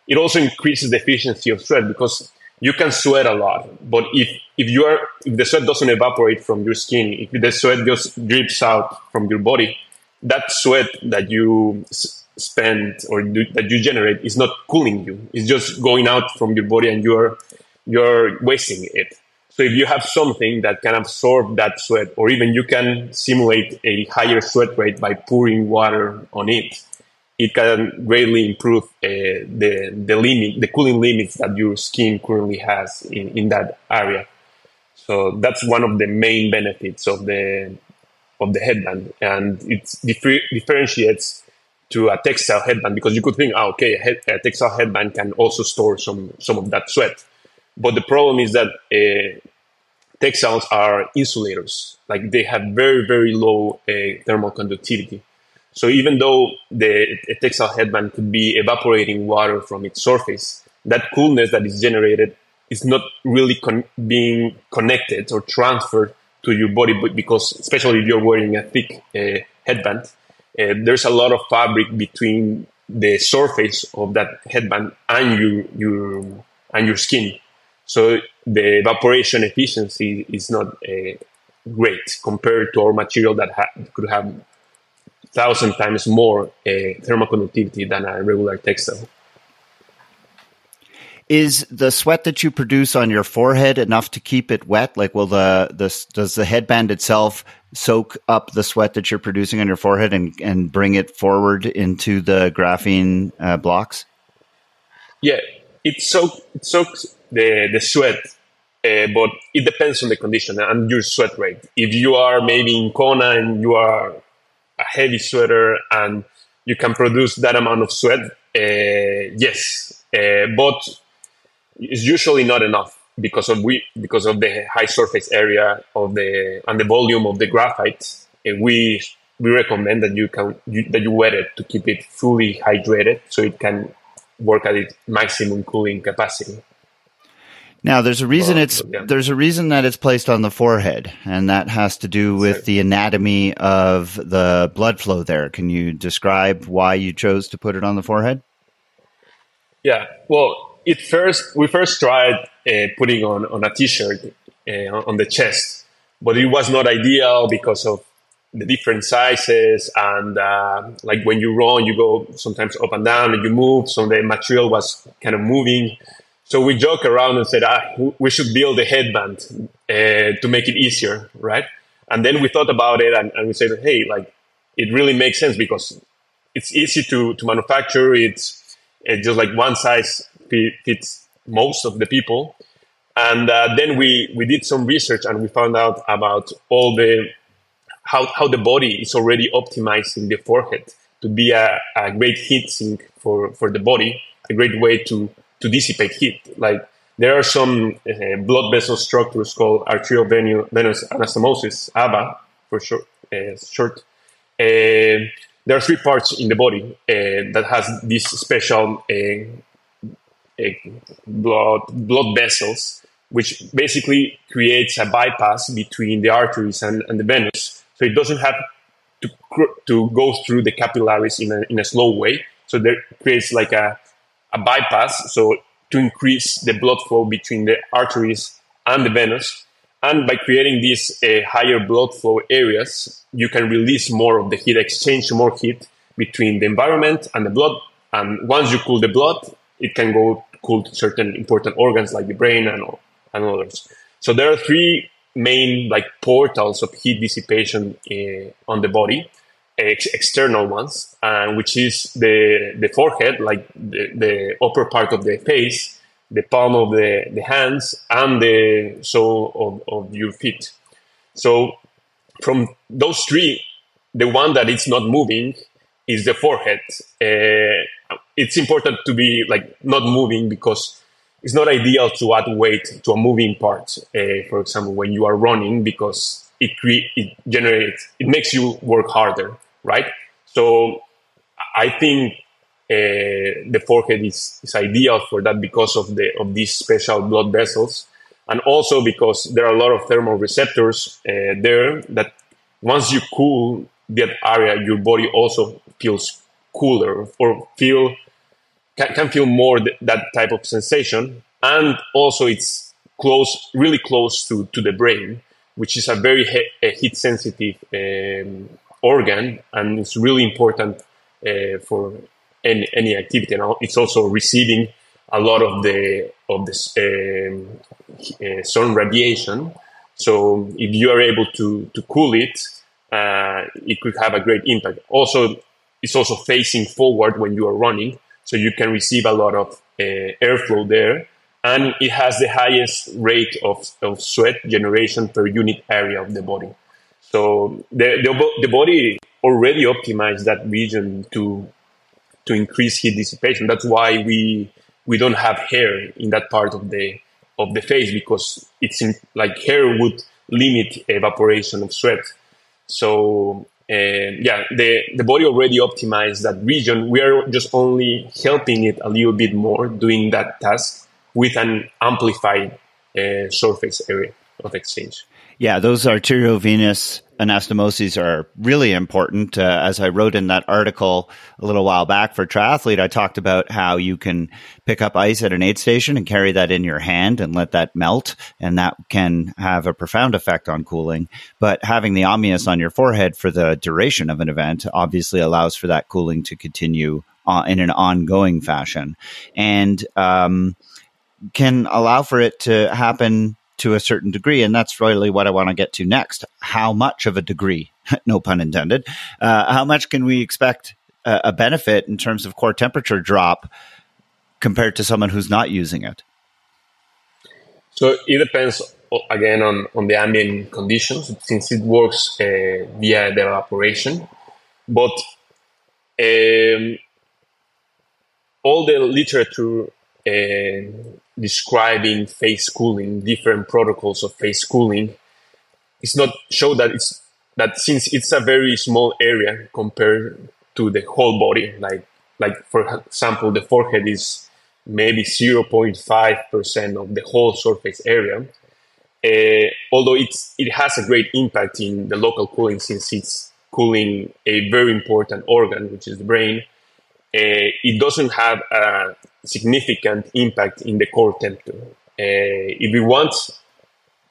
it also increases the efficiency of sweat because you can sweat a lot, but if if you are if the sweat doesn't evaporate from your skin, if the sweat just drips out from your body, that sweat that you s- spend or do, that you generate is not cooling you. It's just going out from your body, and you're you're wasting it. So if you have something that can absorb that sweat, or even you can simulate a higher sweat rate by pouring water on it, it can greatly improve uh, the the limit, the cooling limits that your skin currently has in, in that area. So that's one of the main benefits of the of the headband, and it differ- differentiates to a textile headband because you could think, oh, okay, a, head, a, textile headband can also store some some of that sweat, but the problem is that uh, textiles are insulators, like they have very very low uh, thermal conductivity. So even though the textile headband could be evaporating water from its surface, that coolness that is generated is not really con- being connected or transferred to your body because especially if you're wearing a thick uh, headband, uh, there's a lot of fabric between the surface of that headband and your your and your skin. So the evaporation efficiency is not uh, great compared to our material that ha- could have thousand times more uh, thermal conductivity than a regular textile. Is the sweat that you produce on your forehead enough to keep it wet? Like, will the, the does the headband itself soak up the sweat that you're producing on your forehead and, and bring it forward into the graphene uh, blocks? Yeah, it, soak, it soaks the, the sweat, uh, but it depends on the condition and your sweat rate. If you are maybe in Kona and you are a heavy sweater and you can produce that amount of sweat, uh, yes, uh, but it's usually not enough because of we because of the high surface area of the and the volume of the graphite. Uh, we we recommend that you can you, that you wet it to keep it fully hydrated so it can work at its maximum cooling capacity. Now, there's a reason well, it's yeah. there's a reason that it's placed on the forehead, and that has to do with Sorry. the anatomy of the blood flow there. Can you describe why you chose to put it on the forehead? Yeah, well, it first we first tried uh, putting on on a t-shirt uh, on the chest, but it was not ideal because of the different sizes and uh, like when you run, you go sometimes up and down and you move, so the material was kind of moving so we joke around and said, ah, we should build a headband uh, to make it easier, right? And then we thought about it and, and we said, hey, like it really makes sense because it's easy to, to manufacture. It's, it's just like one size fits most of the people. And uh, then we, we did some research and we found out about all the how, how the body is already optimizing the forehead to be a, a great heat sink for, for the body, a great way to to dissipate heat. Like there are some uh, blood vessel structures called arteriovenous anastomosis, AVA for short. Uh, short. Uh, there are three parts in the body that has these special blood blood vessels, which basically creates a bypass between the arteries and, and the venous. So it doesn't have to, to go through the capillaries in a, in a slow way. So there creates like a a bypass, so to increase the blood flow between the arteries and the venous. And by creating these uh, higher blood flow areas, you can release more of the heat, exchange more heat between the environment and the blood. And once you cool the blood, it can go cool to certain important organs like the brain and, and others. So there are three main like portals of heat dissipation uh, on the body ex- external ones, and which is the the forehead, like the, the upper part of the face, the palm of the, the hands, and the sole of, of your feet. So from those three, the one that is not moving is the forehead. Uh, it's important to be like not moving because it's not ideal to add weight to a moving part. Uh, for example, when you are running, because it cre- it generates it makes you work harder right? So I think uh, the forehead is, is ideal for that because of the of these special blood vessels, and also because there are a lot of thermal receptors uh, there that once you cool that area, your body also feels cooler or feel can, can feel more th- that type of sensation, and also it's close, really close to to the brain, which is a very he- heat sensitive um, organ and it's really important uh, for any, any activity. And it's also receiving a lot of the of this um, uh, sun radiation. So if you are able to to cool it, uh, it could have a great impact. Also, it's also facing forward when you are running, so you can receive a lot of uh, airflow there. And it has the highest rate of, of sweat generation per unit area of the body. So the, the, the body already optimized that region to to increase heat dissipation. That's why we we don't have hair in that part of the of the face because it's in, like hair would limit evaporation of sweat. So uh, yeah, the the body already optimized that region. We are just only helping it a little bit more doing that task with an amplified uh, surface area of exchange. Yeah, those arteriovenous anastomoses are really important. Uh, as I wrote in that article a little while back for Triathlete, I talked about how you can pick up ice at an aid station and carry that in your hand and let that melt, and that can have a profound effect on cooling. But having the Omius on your forehead for the duration of an event obviously allows for that cooling to continue uh, in an ongoing fashion, and um, can allow for it to happen to a certain degree. And that's really what I want to get to next. How much of a degree, no pun intended, uh, how much can we expect a, a benefit in terms of core temperature drop compared to someone who's not using it? So it depends again on, on the ambient conditions since it works uh, via the evaporation. But um, all the literature uh, describing face cooling, different protocols of face cooling, it's not show that it's that since it's a very small area compared to the whole body, like like for example, the forehead is maybe 0.5% of the whole surface area. Uh, although it's, it has a great impact in the local cooling since it's cooling a very important organ, which is the brain, it doesn't have a significant impact in the core temperature. Uh, if we want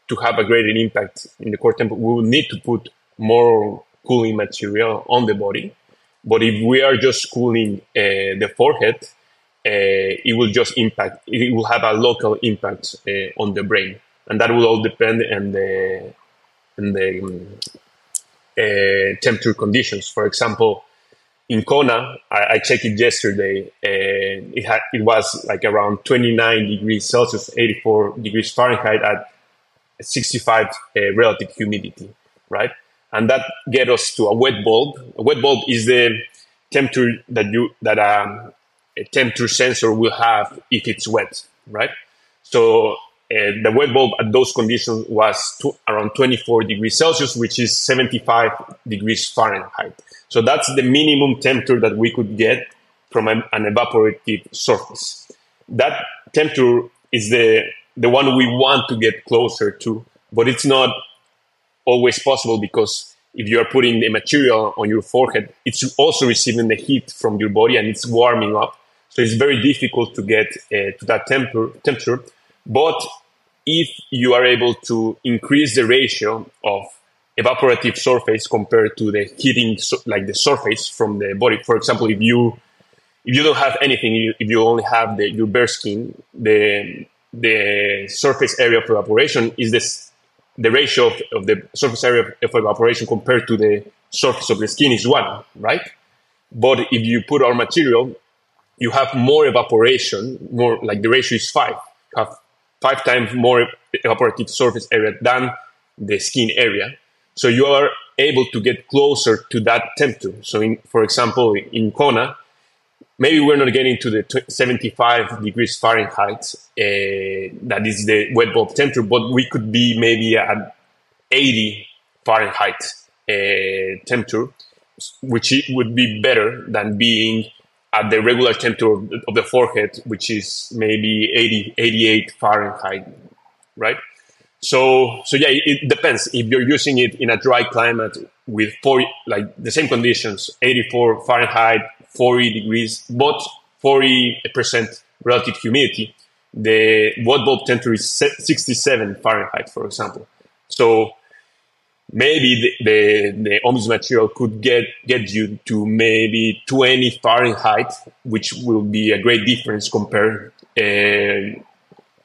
to have a greater impact in the core temperature, we will need to put more cooling material on the body. But if we are just cooling uh, the forehead, uh, it will just impact, it will have a local impact uh, on the brain. And that will all depend on the, on the um, uh, temperature conditions. For example, in Kona, I, I checked it yesterday, and it had it was like around 29 degrees Celsius, 84 degrees Fahrenheit at 65 uh, relative humidity, right? And that get us to a wet bulb. A wet bulb is the temperature that you that um, a temperature sensor will have if it's wet, right? So uh, the wet bulb at those conditions was to, around 24 degrees Celsius, which is 75 degrees Fahrenheit. So that's the minimum temperature that we could get from an, an evaporative surface. That temperature is the the one we want to get closer to, but it's not always possible because if you are putting the material on your forehead, it's also receiving the heat from your body and it's warming up. So it's very difficult to get uh, to that temper, temperature. But if you are able to increase the ratio of evaporative surface compared to the heating, like the surface from the body, for example, if you if you don't have anything, if you only have the, your bare skin, the the surface area of evaporation is this the ratio of, of the surface area of evaporation compared to the surface of the skin is one, right? But if you put our material you have more evaporation, more like the ratio is five. You have five times more evaporative surface area than the skin area. So you are able to get closer to that temperature. So, in, for example, in Kona, maybe we're not getting to the 75 degrees Fahrenheit, uh, that is the wet bulb temperature, but we could be maybe at 80 Fahrenheit uh, temperature, which would be better than being at the regular temperature of the, of the forehead, which is maybe 80, 88 Fahrenheit, right? So, so yeah, it, depends. If you're using it in a dry climate with 40, like the same conditions, 84 Fahrenheit, 40 degrees, but 40% relative humidity, the wet bulb temperature is 67 Fahrenheit, for example. So maybe the, the, the material could get, get you to maybe 20 Fahrenheit, which will be a great difference compared uh,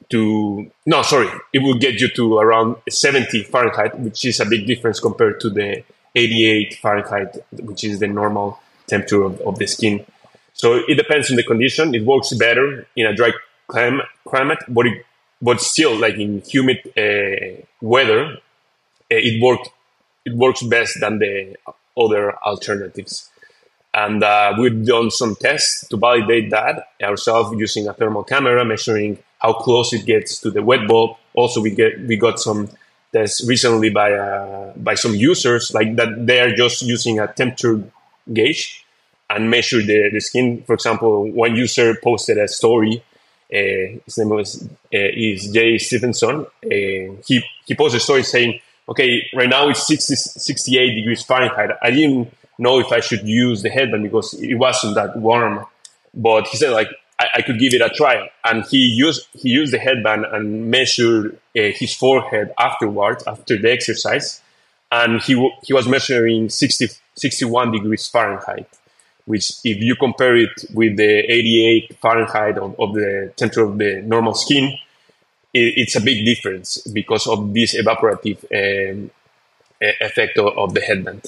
to, no, sorry, it will get you to around 70 Fahrenheit, which is a big difference compared to the 88 Fahrenheit, which is the normal temperature of, of the skin. So it depends on the condition. It works better in a dry climate, but, it, but still, like in humid uh, weather, uh, it works it works best than the other alternatives. And uh, we've done some tests to validate that ourselves using a thermal camera, measuring how close it gets to the wet bulb. Also, we get we got some tests recently by uh, by some users like that. They are just using a temperature gauge and measure the, the skin. For example, one user posted a story. Uh, his name was uh, is Jay Stevenson. Uh, he he posted a story saying okay, right now it's 60, 68 degrees Fahrenheit. I didn't know if I should use the headband because it wasn't that warm. But he said like I, I could give it a try, and he used he used the headband and measured uh, his forehead afterwards after the exercise, and he he was measuring 60, 61 degrees Fahrenheit. Which, if you compare it with the 88 Fahrenheit of, of the temperature of the normal skin, it's a big difference because of this evaporative um, effect of, of the headband.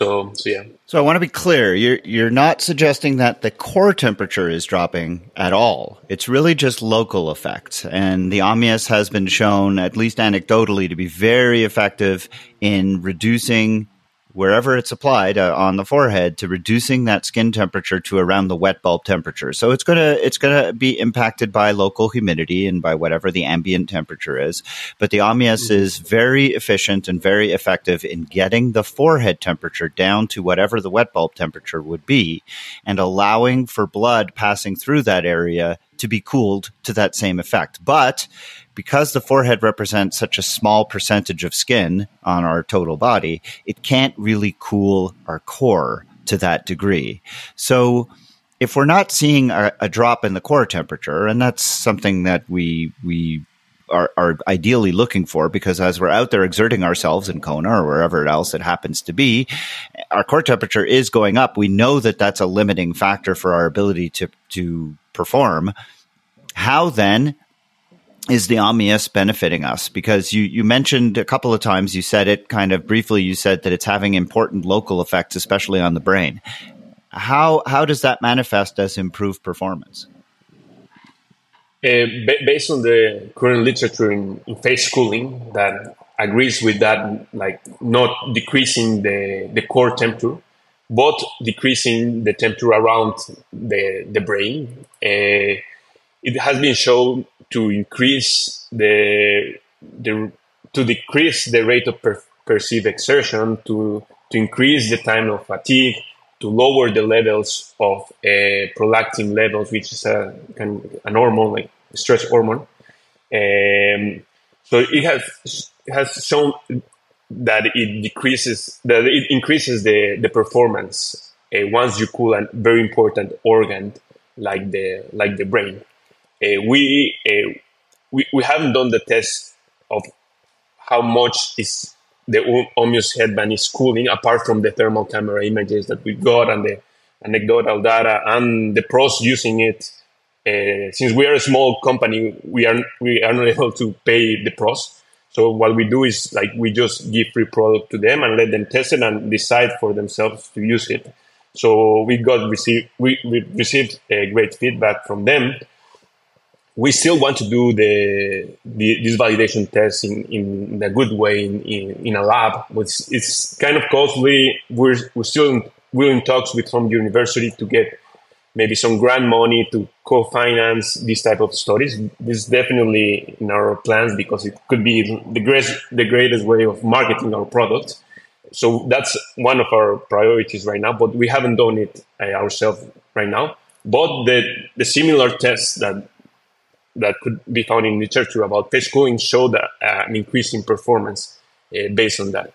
So, so yeah. So I want to be clear. You're you're not suggesting that the core temperature is dropping at all. It's really just local effects. And the OMIUS has been shown, at least anecdotally, to be very effective in reducing wherever it's applied uh, on the forehead to reducing that skin temperature to around the wet bulb temperature. So it's going to it's going to be impacted by local humidity and by whatever the ambient temperature is. But the Omius mm-hmm. is very efficient and very effective in getting the forehead temperature down to whatever the wet bulb temperature would be and allowing for blood passing through that area to be cooled to that same effect. But because the forehead represents such a small percentage of skin on our total body, it can't really cool our core to that degree. So if we're not seeing a, a drop in the core temperature, and that's something that we we are, are, ideally looking for because as we're out there exerting ourselves in Kona or wherever else it happens to be, our core temperature is going up. We know that that's a limiting factor for our ability to to perform. How then is the Omius benefiting us? Because you, you mentioned a couple of times, you said it kind of briefly, you said that it's having important local effects, especially on the brain. How, how does that manifest as improved performance? Uh, based on the current literature in, in face cooling that agrees with that, like not decreasing the, the core temperature, but decreasing the temperature around the, the brain. Uh, it has been shown to increase the the to decrease the rate of per, perceived exertion, to to increase the time of fatigue, to lower the levels of uh, prolactin levels, which is a hormone like stress hormone. Um, so it has it has shown that it decreases that it increases the the performance uh, once you cool a very important organ like the like the brain. Uh, we, uh, we we haven't done the test of how much is the Omius headband is cooling, apart from the thermal camera images that we got and the anecdotal data and the pros using it. Uh, since we are a small company, we are we are not able to pay the pros. So what we do is like we just give free product to them and let them test it and decide for themselves to use it. So we got received we, we received a great feedback from them we still want to do the, the this validation test in, in a good way in, in, in a lab. It's, it's kind of costly. We're, we're still in, we're in talks with some university to get maybe some grant money to co-finance these type of studies. This is definitely in our plans because it could be the greatest, the greatest way of marketing our product. So that's one of our priorities right now, but we haven't done it uh, ourselves right now. But the, the similar tests that that could be found in literature about face cooling show that uh, an increase in performance uh, based on that.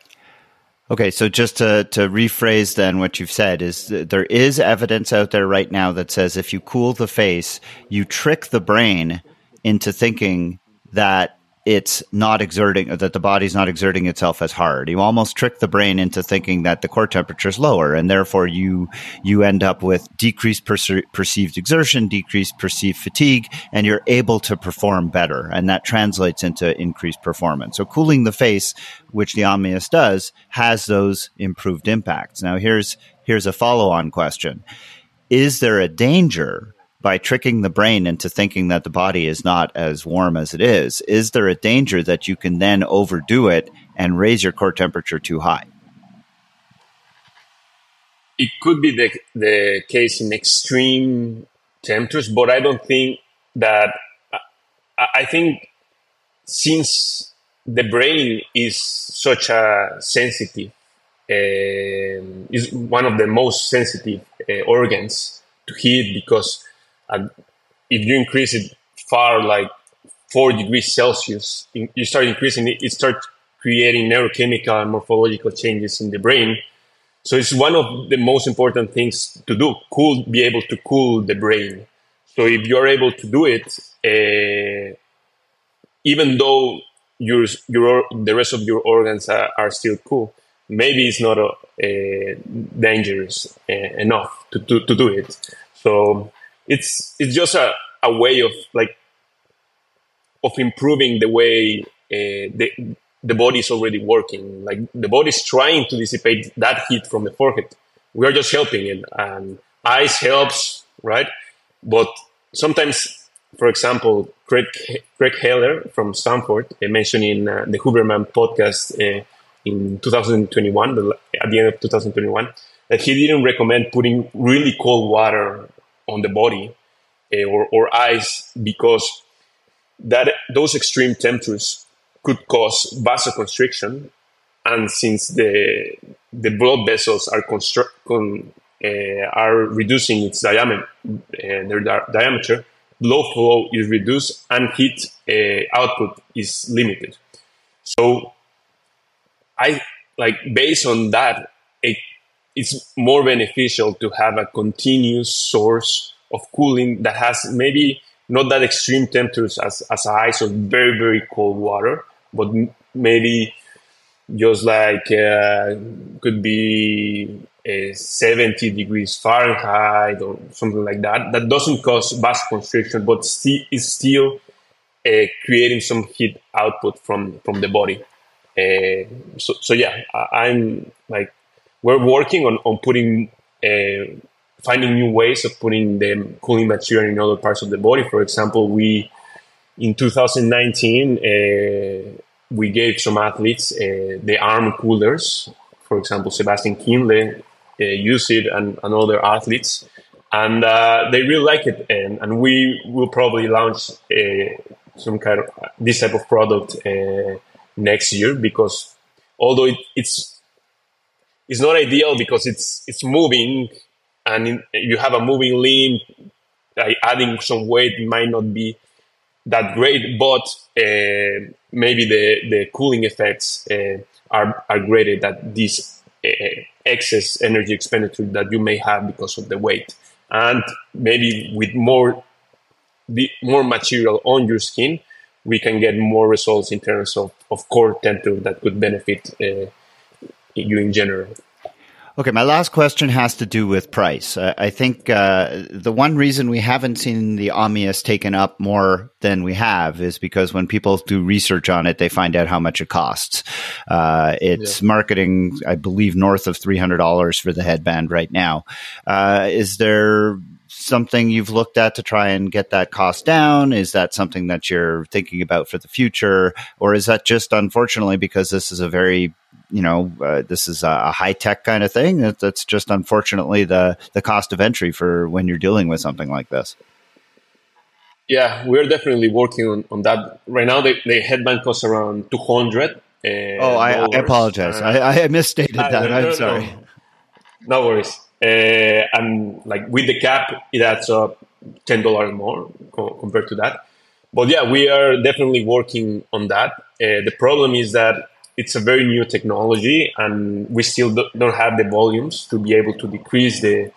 Okay, so just to, to rephrase then what you've said is there is evidence out there right now that says if you cool the face, you trick the brain into thinking that it's not exerting that the body's not exerting itself as hard. You almost trick the brain into thinking that the core temperature is lower, and therefore you you end up with decreased perce- perceived exertion, decreased perceived fatigue, and you're able to perform better, and that translates into increased performance. So cooling the face, which the Omius does, has those improved impacts. Now here's here's a follow on question: Is there a danger? By tricking the brain into thinking that the body is not as warm as it is, is there a danger that you can then overdo it and raise your core temperature too high? It could be the, the case in extreme temperatures, but I don't think that. I think since the brain is such a sensitive, uh, is one of the most sensitive uh, organs to heat because and if you increase it far like four degrees Celsius, you start increasing it, it starts creating neurochemical and morphological changes in the brain. So it's one of the most important things to do. Cool, be able to cool the brain. So if you're able to do it, uh, even though your your the rest of your organs are, are still cool, maybe it's not uh, dangerous uh, enough to, to, to do it. So it's it's just a, a way of like of improving the way uh, the the body is already working. Like the body is trying to dissipate that heat from the forehead. We are just helping it, and ice helps, right? But sometimes, for example, Craig Craig Heller from Stanford uh, mentioned in uh, the Huberman podcast uh, in 2021, at the end of 2021 that he didn't recommend putting really cold water on the body uh, or, or ice because that those extreme temperatures could cause vasoconstriction. And since the the blood vessels are construct con, uh, are reducing its diameter uh, their di- diameter blood flow is reduced and heat output is limited. So i like based on that it, it's more beneficial to have a continuous source of cooling that has maybe not that extreme temperatures as, as ice or very very cold water but maybe just like uh, could be uh, 70 degrees Fahrenheit or something like that. That doesn't cause vasoconstriction, but st- is still uh, creating some heat output from from the body. Uh, so, so yeah, I, am like we're working on on putting uh, finding new ways of putting the cooling material in other parts of the body. For example, we in 2019 we gave some athletes uh, the arm coolers. For example, Sebastian Kienle uh, used it and, and other athletes. And uh, they really like it. And, and we will probably launch some kind of this type of product next year because although it, it's it's not ideal because it's it's moving and in, you have a moving limb like adding some weight might not be that great, but uh, maybe the, the cooling effects uh, are, are greater that this uh, excess energy expenditure that you may have because of the weight. And maybe with more the more material on your skin, we can get more results in terms of, of core temperature that could benefit you in general. Okay, my last question has to do with price. Uh, I think uh, the one reason we haven't seen the Omius taken up more than we have is because when people do research on it, they find out how much it costs. Uh, it's yeah. marketing, I believe, north of three hundred dollars for the headband right now. Uh, is there something you've looked at to try and get that cost down? Is that something that you're thinking about for the future, or is that just unfortunately because this is a very you know, uh, this is a, high tech kind of thing. That's just unfortunately the the cost of entry for when you're dealing with something like this. Yeah, we're definitely working on, on that right now. The, the headband costs around two hundred. Uh, oh, I, I, apologize. Uh, I, I, misstated that. No, I'm sorry. No, no worries. Uh, and like with the cap, it adds up ten dollars more co- compared to that. But yeah, we are definitely working on that. Uh, the problem is that it's a very new technology and we still don't have the volumes to be able to decrease the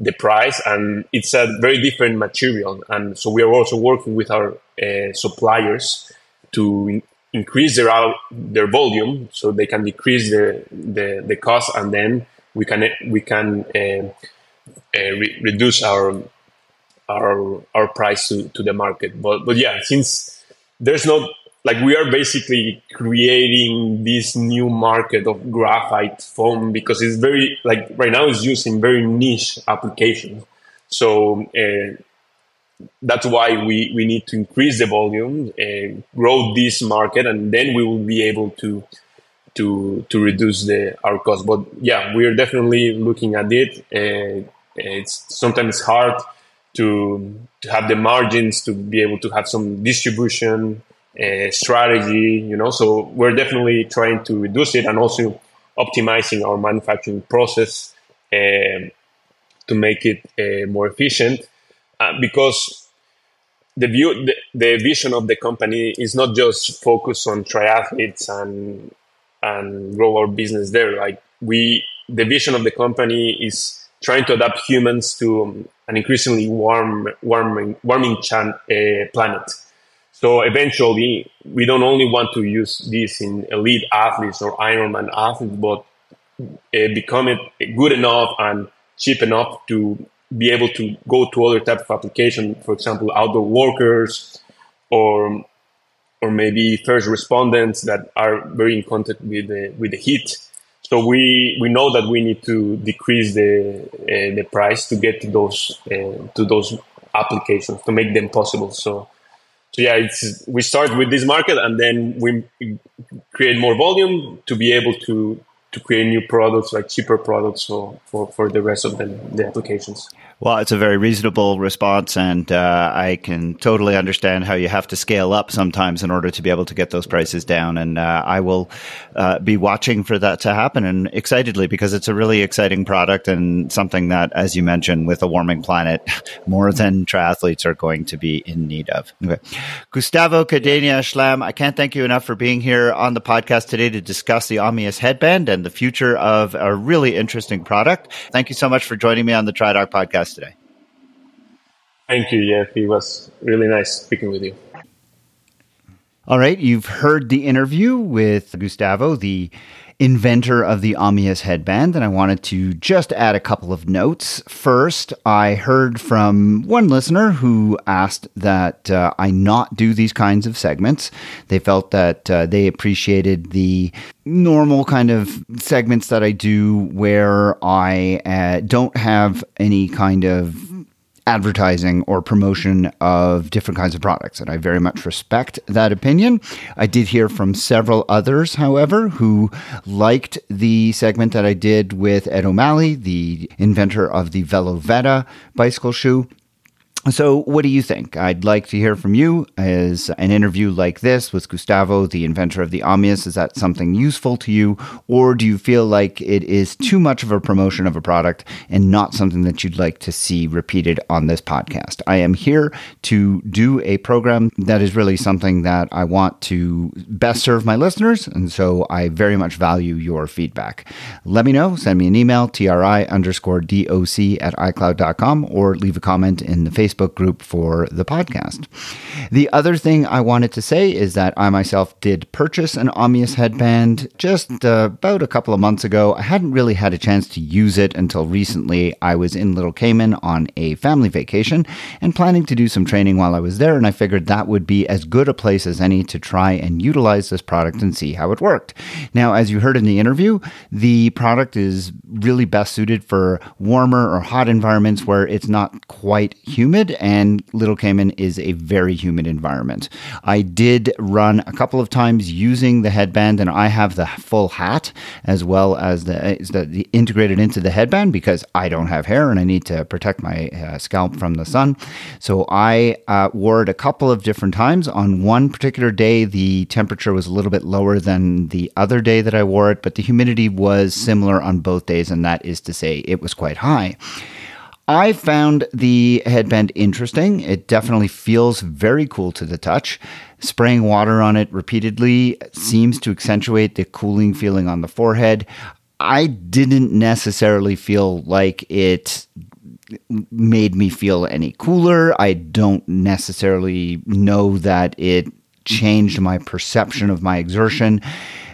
the price and it's a very different material. And so we are also working with our uh, suppliers to in- increase their out, their volume so they can decrease the, the, the cost and then we can we can uh, uh, re- reduce our our our price to, to the market. But but yeah since there's not like we are basically creating this new market of graphite foam because it's very like right now it's used in very niche applications. So uh, that's why we, we need to increase the volume and grow this market and then we will be able to to to reduce the our cost. But yeah we are definitely looking at it and it's sometimes hard to to have the margins to be able to have some distribution uh, strategy, you know. So we're definitely trying to reduce it and also optimizing our manufacturing process uh, to make it uh, more efficient. Uh, because the view, the, the, vision of the company is not just focus on triathletes and and grow our business there. Like we, the vision of the company is trying to adapt humans to an increasingly warm, warming, warming chan, uh, planet so eventually, we don't only want to use this in elite athletes or Ironman athletes, but uh, become it good enough and cheap enough to be able to go to other type of application, for example, outdoor workers or or maybe first respondents that are very in contact with the, with the heat. So we, we know that we need to decrease the uh, the price to get to those uh, to those applications to make them possible. So so yeah, we start with this market and then we create more volume to be able to to create new products, like cheaper products for, for, for the rest of the, the applications. Well, it's a very reasonable response, and uh, I can totally understand how you have to scale up sometimes in order to be able to get those prices down. And uh, I will uh, be watching for that to happen and excitedly because it's a really exciting product and something that, as you mentioned, with a warming planet, more than triathletes are going to be in need of. Okay. Gustavo Cadena Schlam, I can't thank you enough for being here on the podcast today to discuss the Omius headband and the future of a really interesting product. Thank you so much for joining me on the TriDoc podcast podcast today. Thank you, Jeff. It was really nice speaking with you. All right, you've heard the interview with Gustavo, the inventor of the Omius headband, and I wanted to just add a couple of notes. First, I heard from one listener who asked that uh, I not do these kinds of segments. They felt that uh, they appreciated the normal kind of segments that I do where I uh, don't have any kind of advertising or promotion of different kinds of products. And I very much respect that opinion. I did hear from several others, however, who liked the segment that I did with Ed O'Malley, the inventor of the Velo Velovetta bicycle shoe. So, what do you think? I'd like to hear from you. Is an interview like this with Gustavo, the inventor of the Omius, is that something useful to you? Or do you feel like it is too much of a promotion of a product and not something that you'd like to see repeated on this podcast? I am here to do a program that is really something that I want to best serve my listeners. And so I very much value your feedback. Let me know. Send me an email, tri underscore doc at icloud.com, or leave a comment in the Facebook Facebook group for the podcast. The other thing I wanted to say is that I myself did purchase an Omius headband just uh, about a couple of months ago. I hadn't really had a chance to use it until recently. I was in Little Cayman on a family vacation and planning to do some training while I was there, and I figured that would be as good a place as any to try and utilize this product and see how it worked. Now, as you heard in the interview, the product is really best suited for warmer or hot environments where it's not quite humid humid, and Little Cayman is a very humid environment. I did run a couple of times using the headband, and I have the full hat as well as the, the, the integrated into the headband because I don't have hair and I need to protect my uh, scalp from the sun. So I uh, wore it a couple of different times. On one particular day, the temperature was a little bit lower than the other day that I wore it, but the humidity was similar on both days, and that is to say, it was quite high. I found the headband interesting. It definitely feels very cool to the touch. Spraying water on it repeatedly seems to accentuate the cooling feeling on the forehead. I didn't necessarily feel like it made me feel any cooler. I don't necessarily know that it changed my perception of my exertion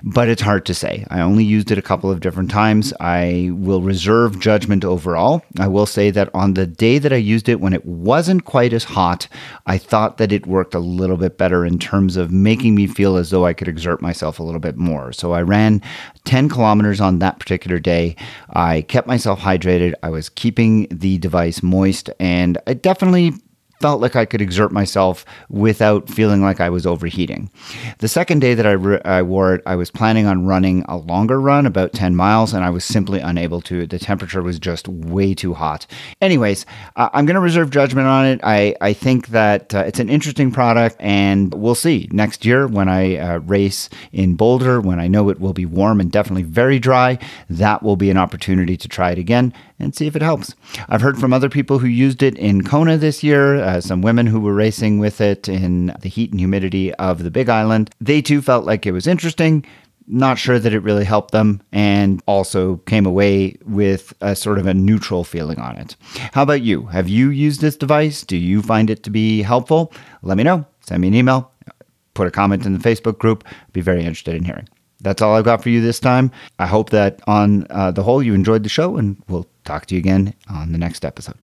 but it's hard to say. I only used it a couple of different times. I will reserve judgment overall. I will say that on the day that I used it, when it wasn't quite as hot, I thought that it worked a little bit better in terms of making me feel as though I could exert myself a little bit more. So I ran 10 kilometers on that particular day. I kept myself hydrated. I was keeping the device moist, and I definitely felt like I could exert myself without feeling like I was overheating. The second day that I, re- I, wore it, I was planning on running a longer run, about 10 miles, and I was simply unable to. The temperature was just way too hot. Anyways, uh, I'm going to reserve judgment on it. I, I think that uh, it's an interesting product, and we'll see next year when I uh, race in Boulder, when I know it will be warm and definitely very dry. That will be an opportunity to try it again and see if it helps. I've heard from other people who used it in Kona this year, uh, some women who were racing with it in the heat and humidity of the Big Island. They too felt like it was interesting. Not sure that it really helped them, and also came away with a sort of a neutral feeling on it. How about you? Have you used this device? Do you find it to be helpful? Let me know. Send me an email, put a comment in the Facebook group. I'd be very interested in hearing. That's all I've got for you this time. I hope that on uh, the whole you enjoyed the show, and we'll talk to you again on the next episode.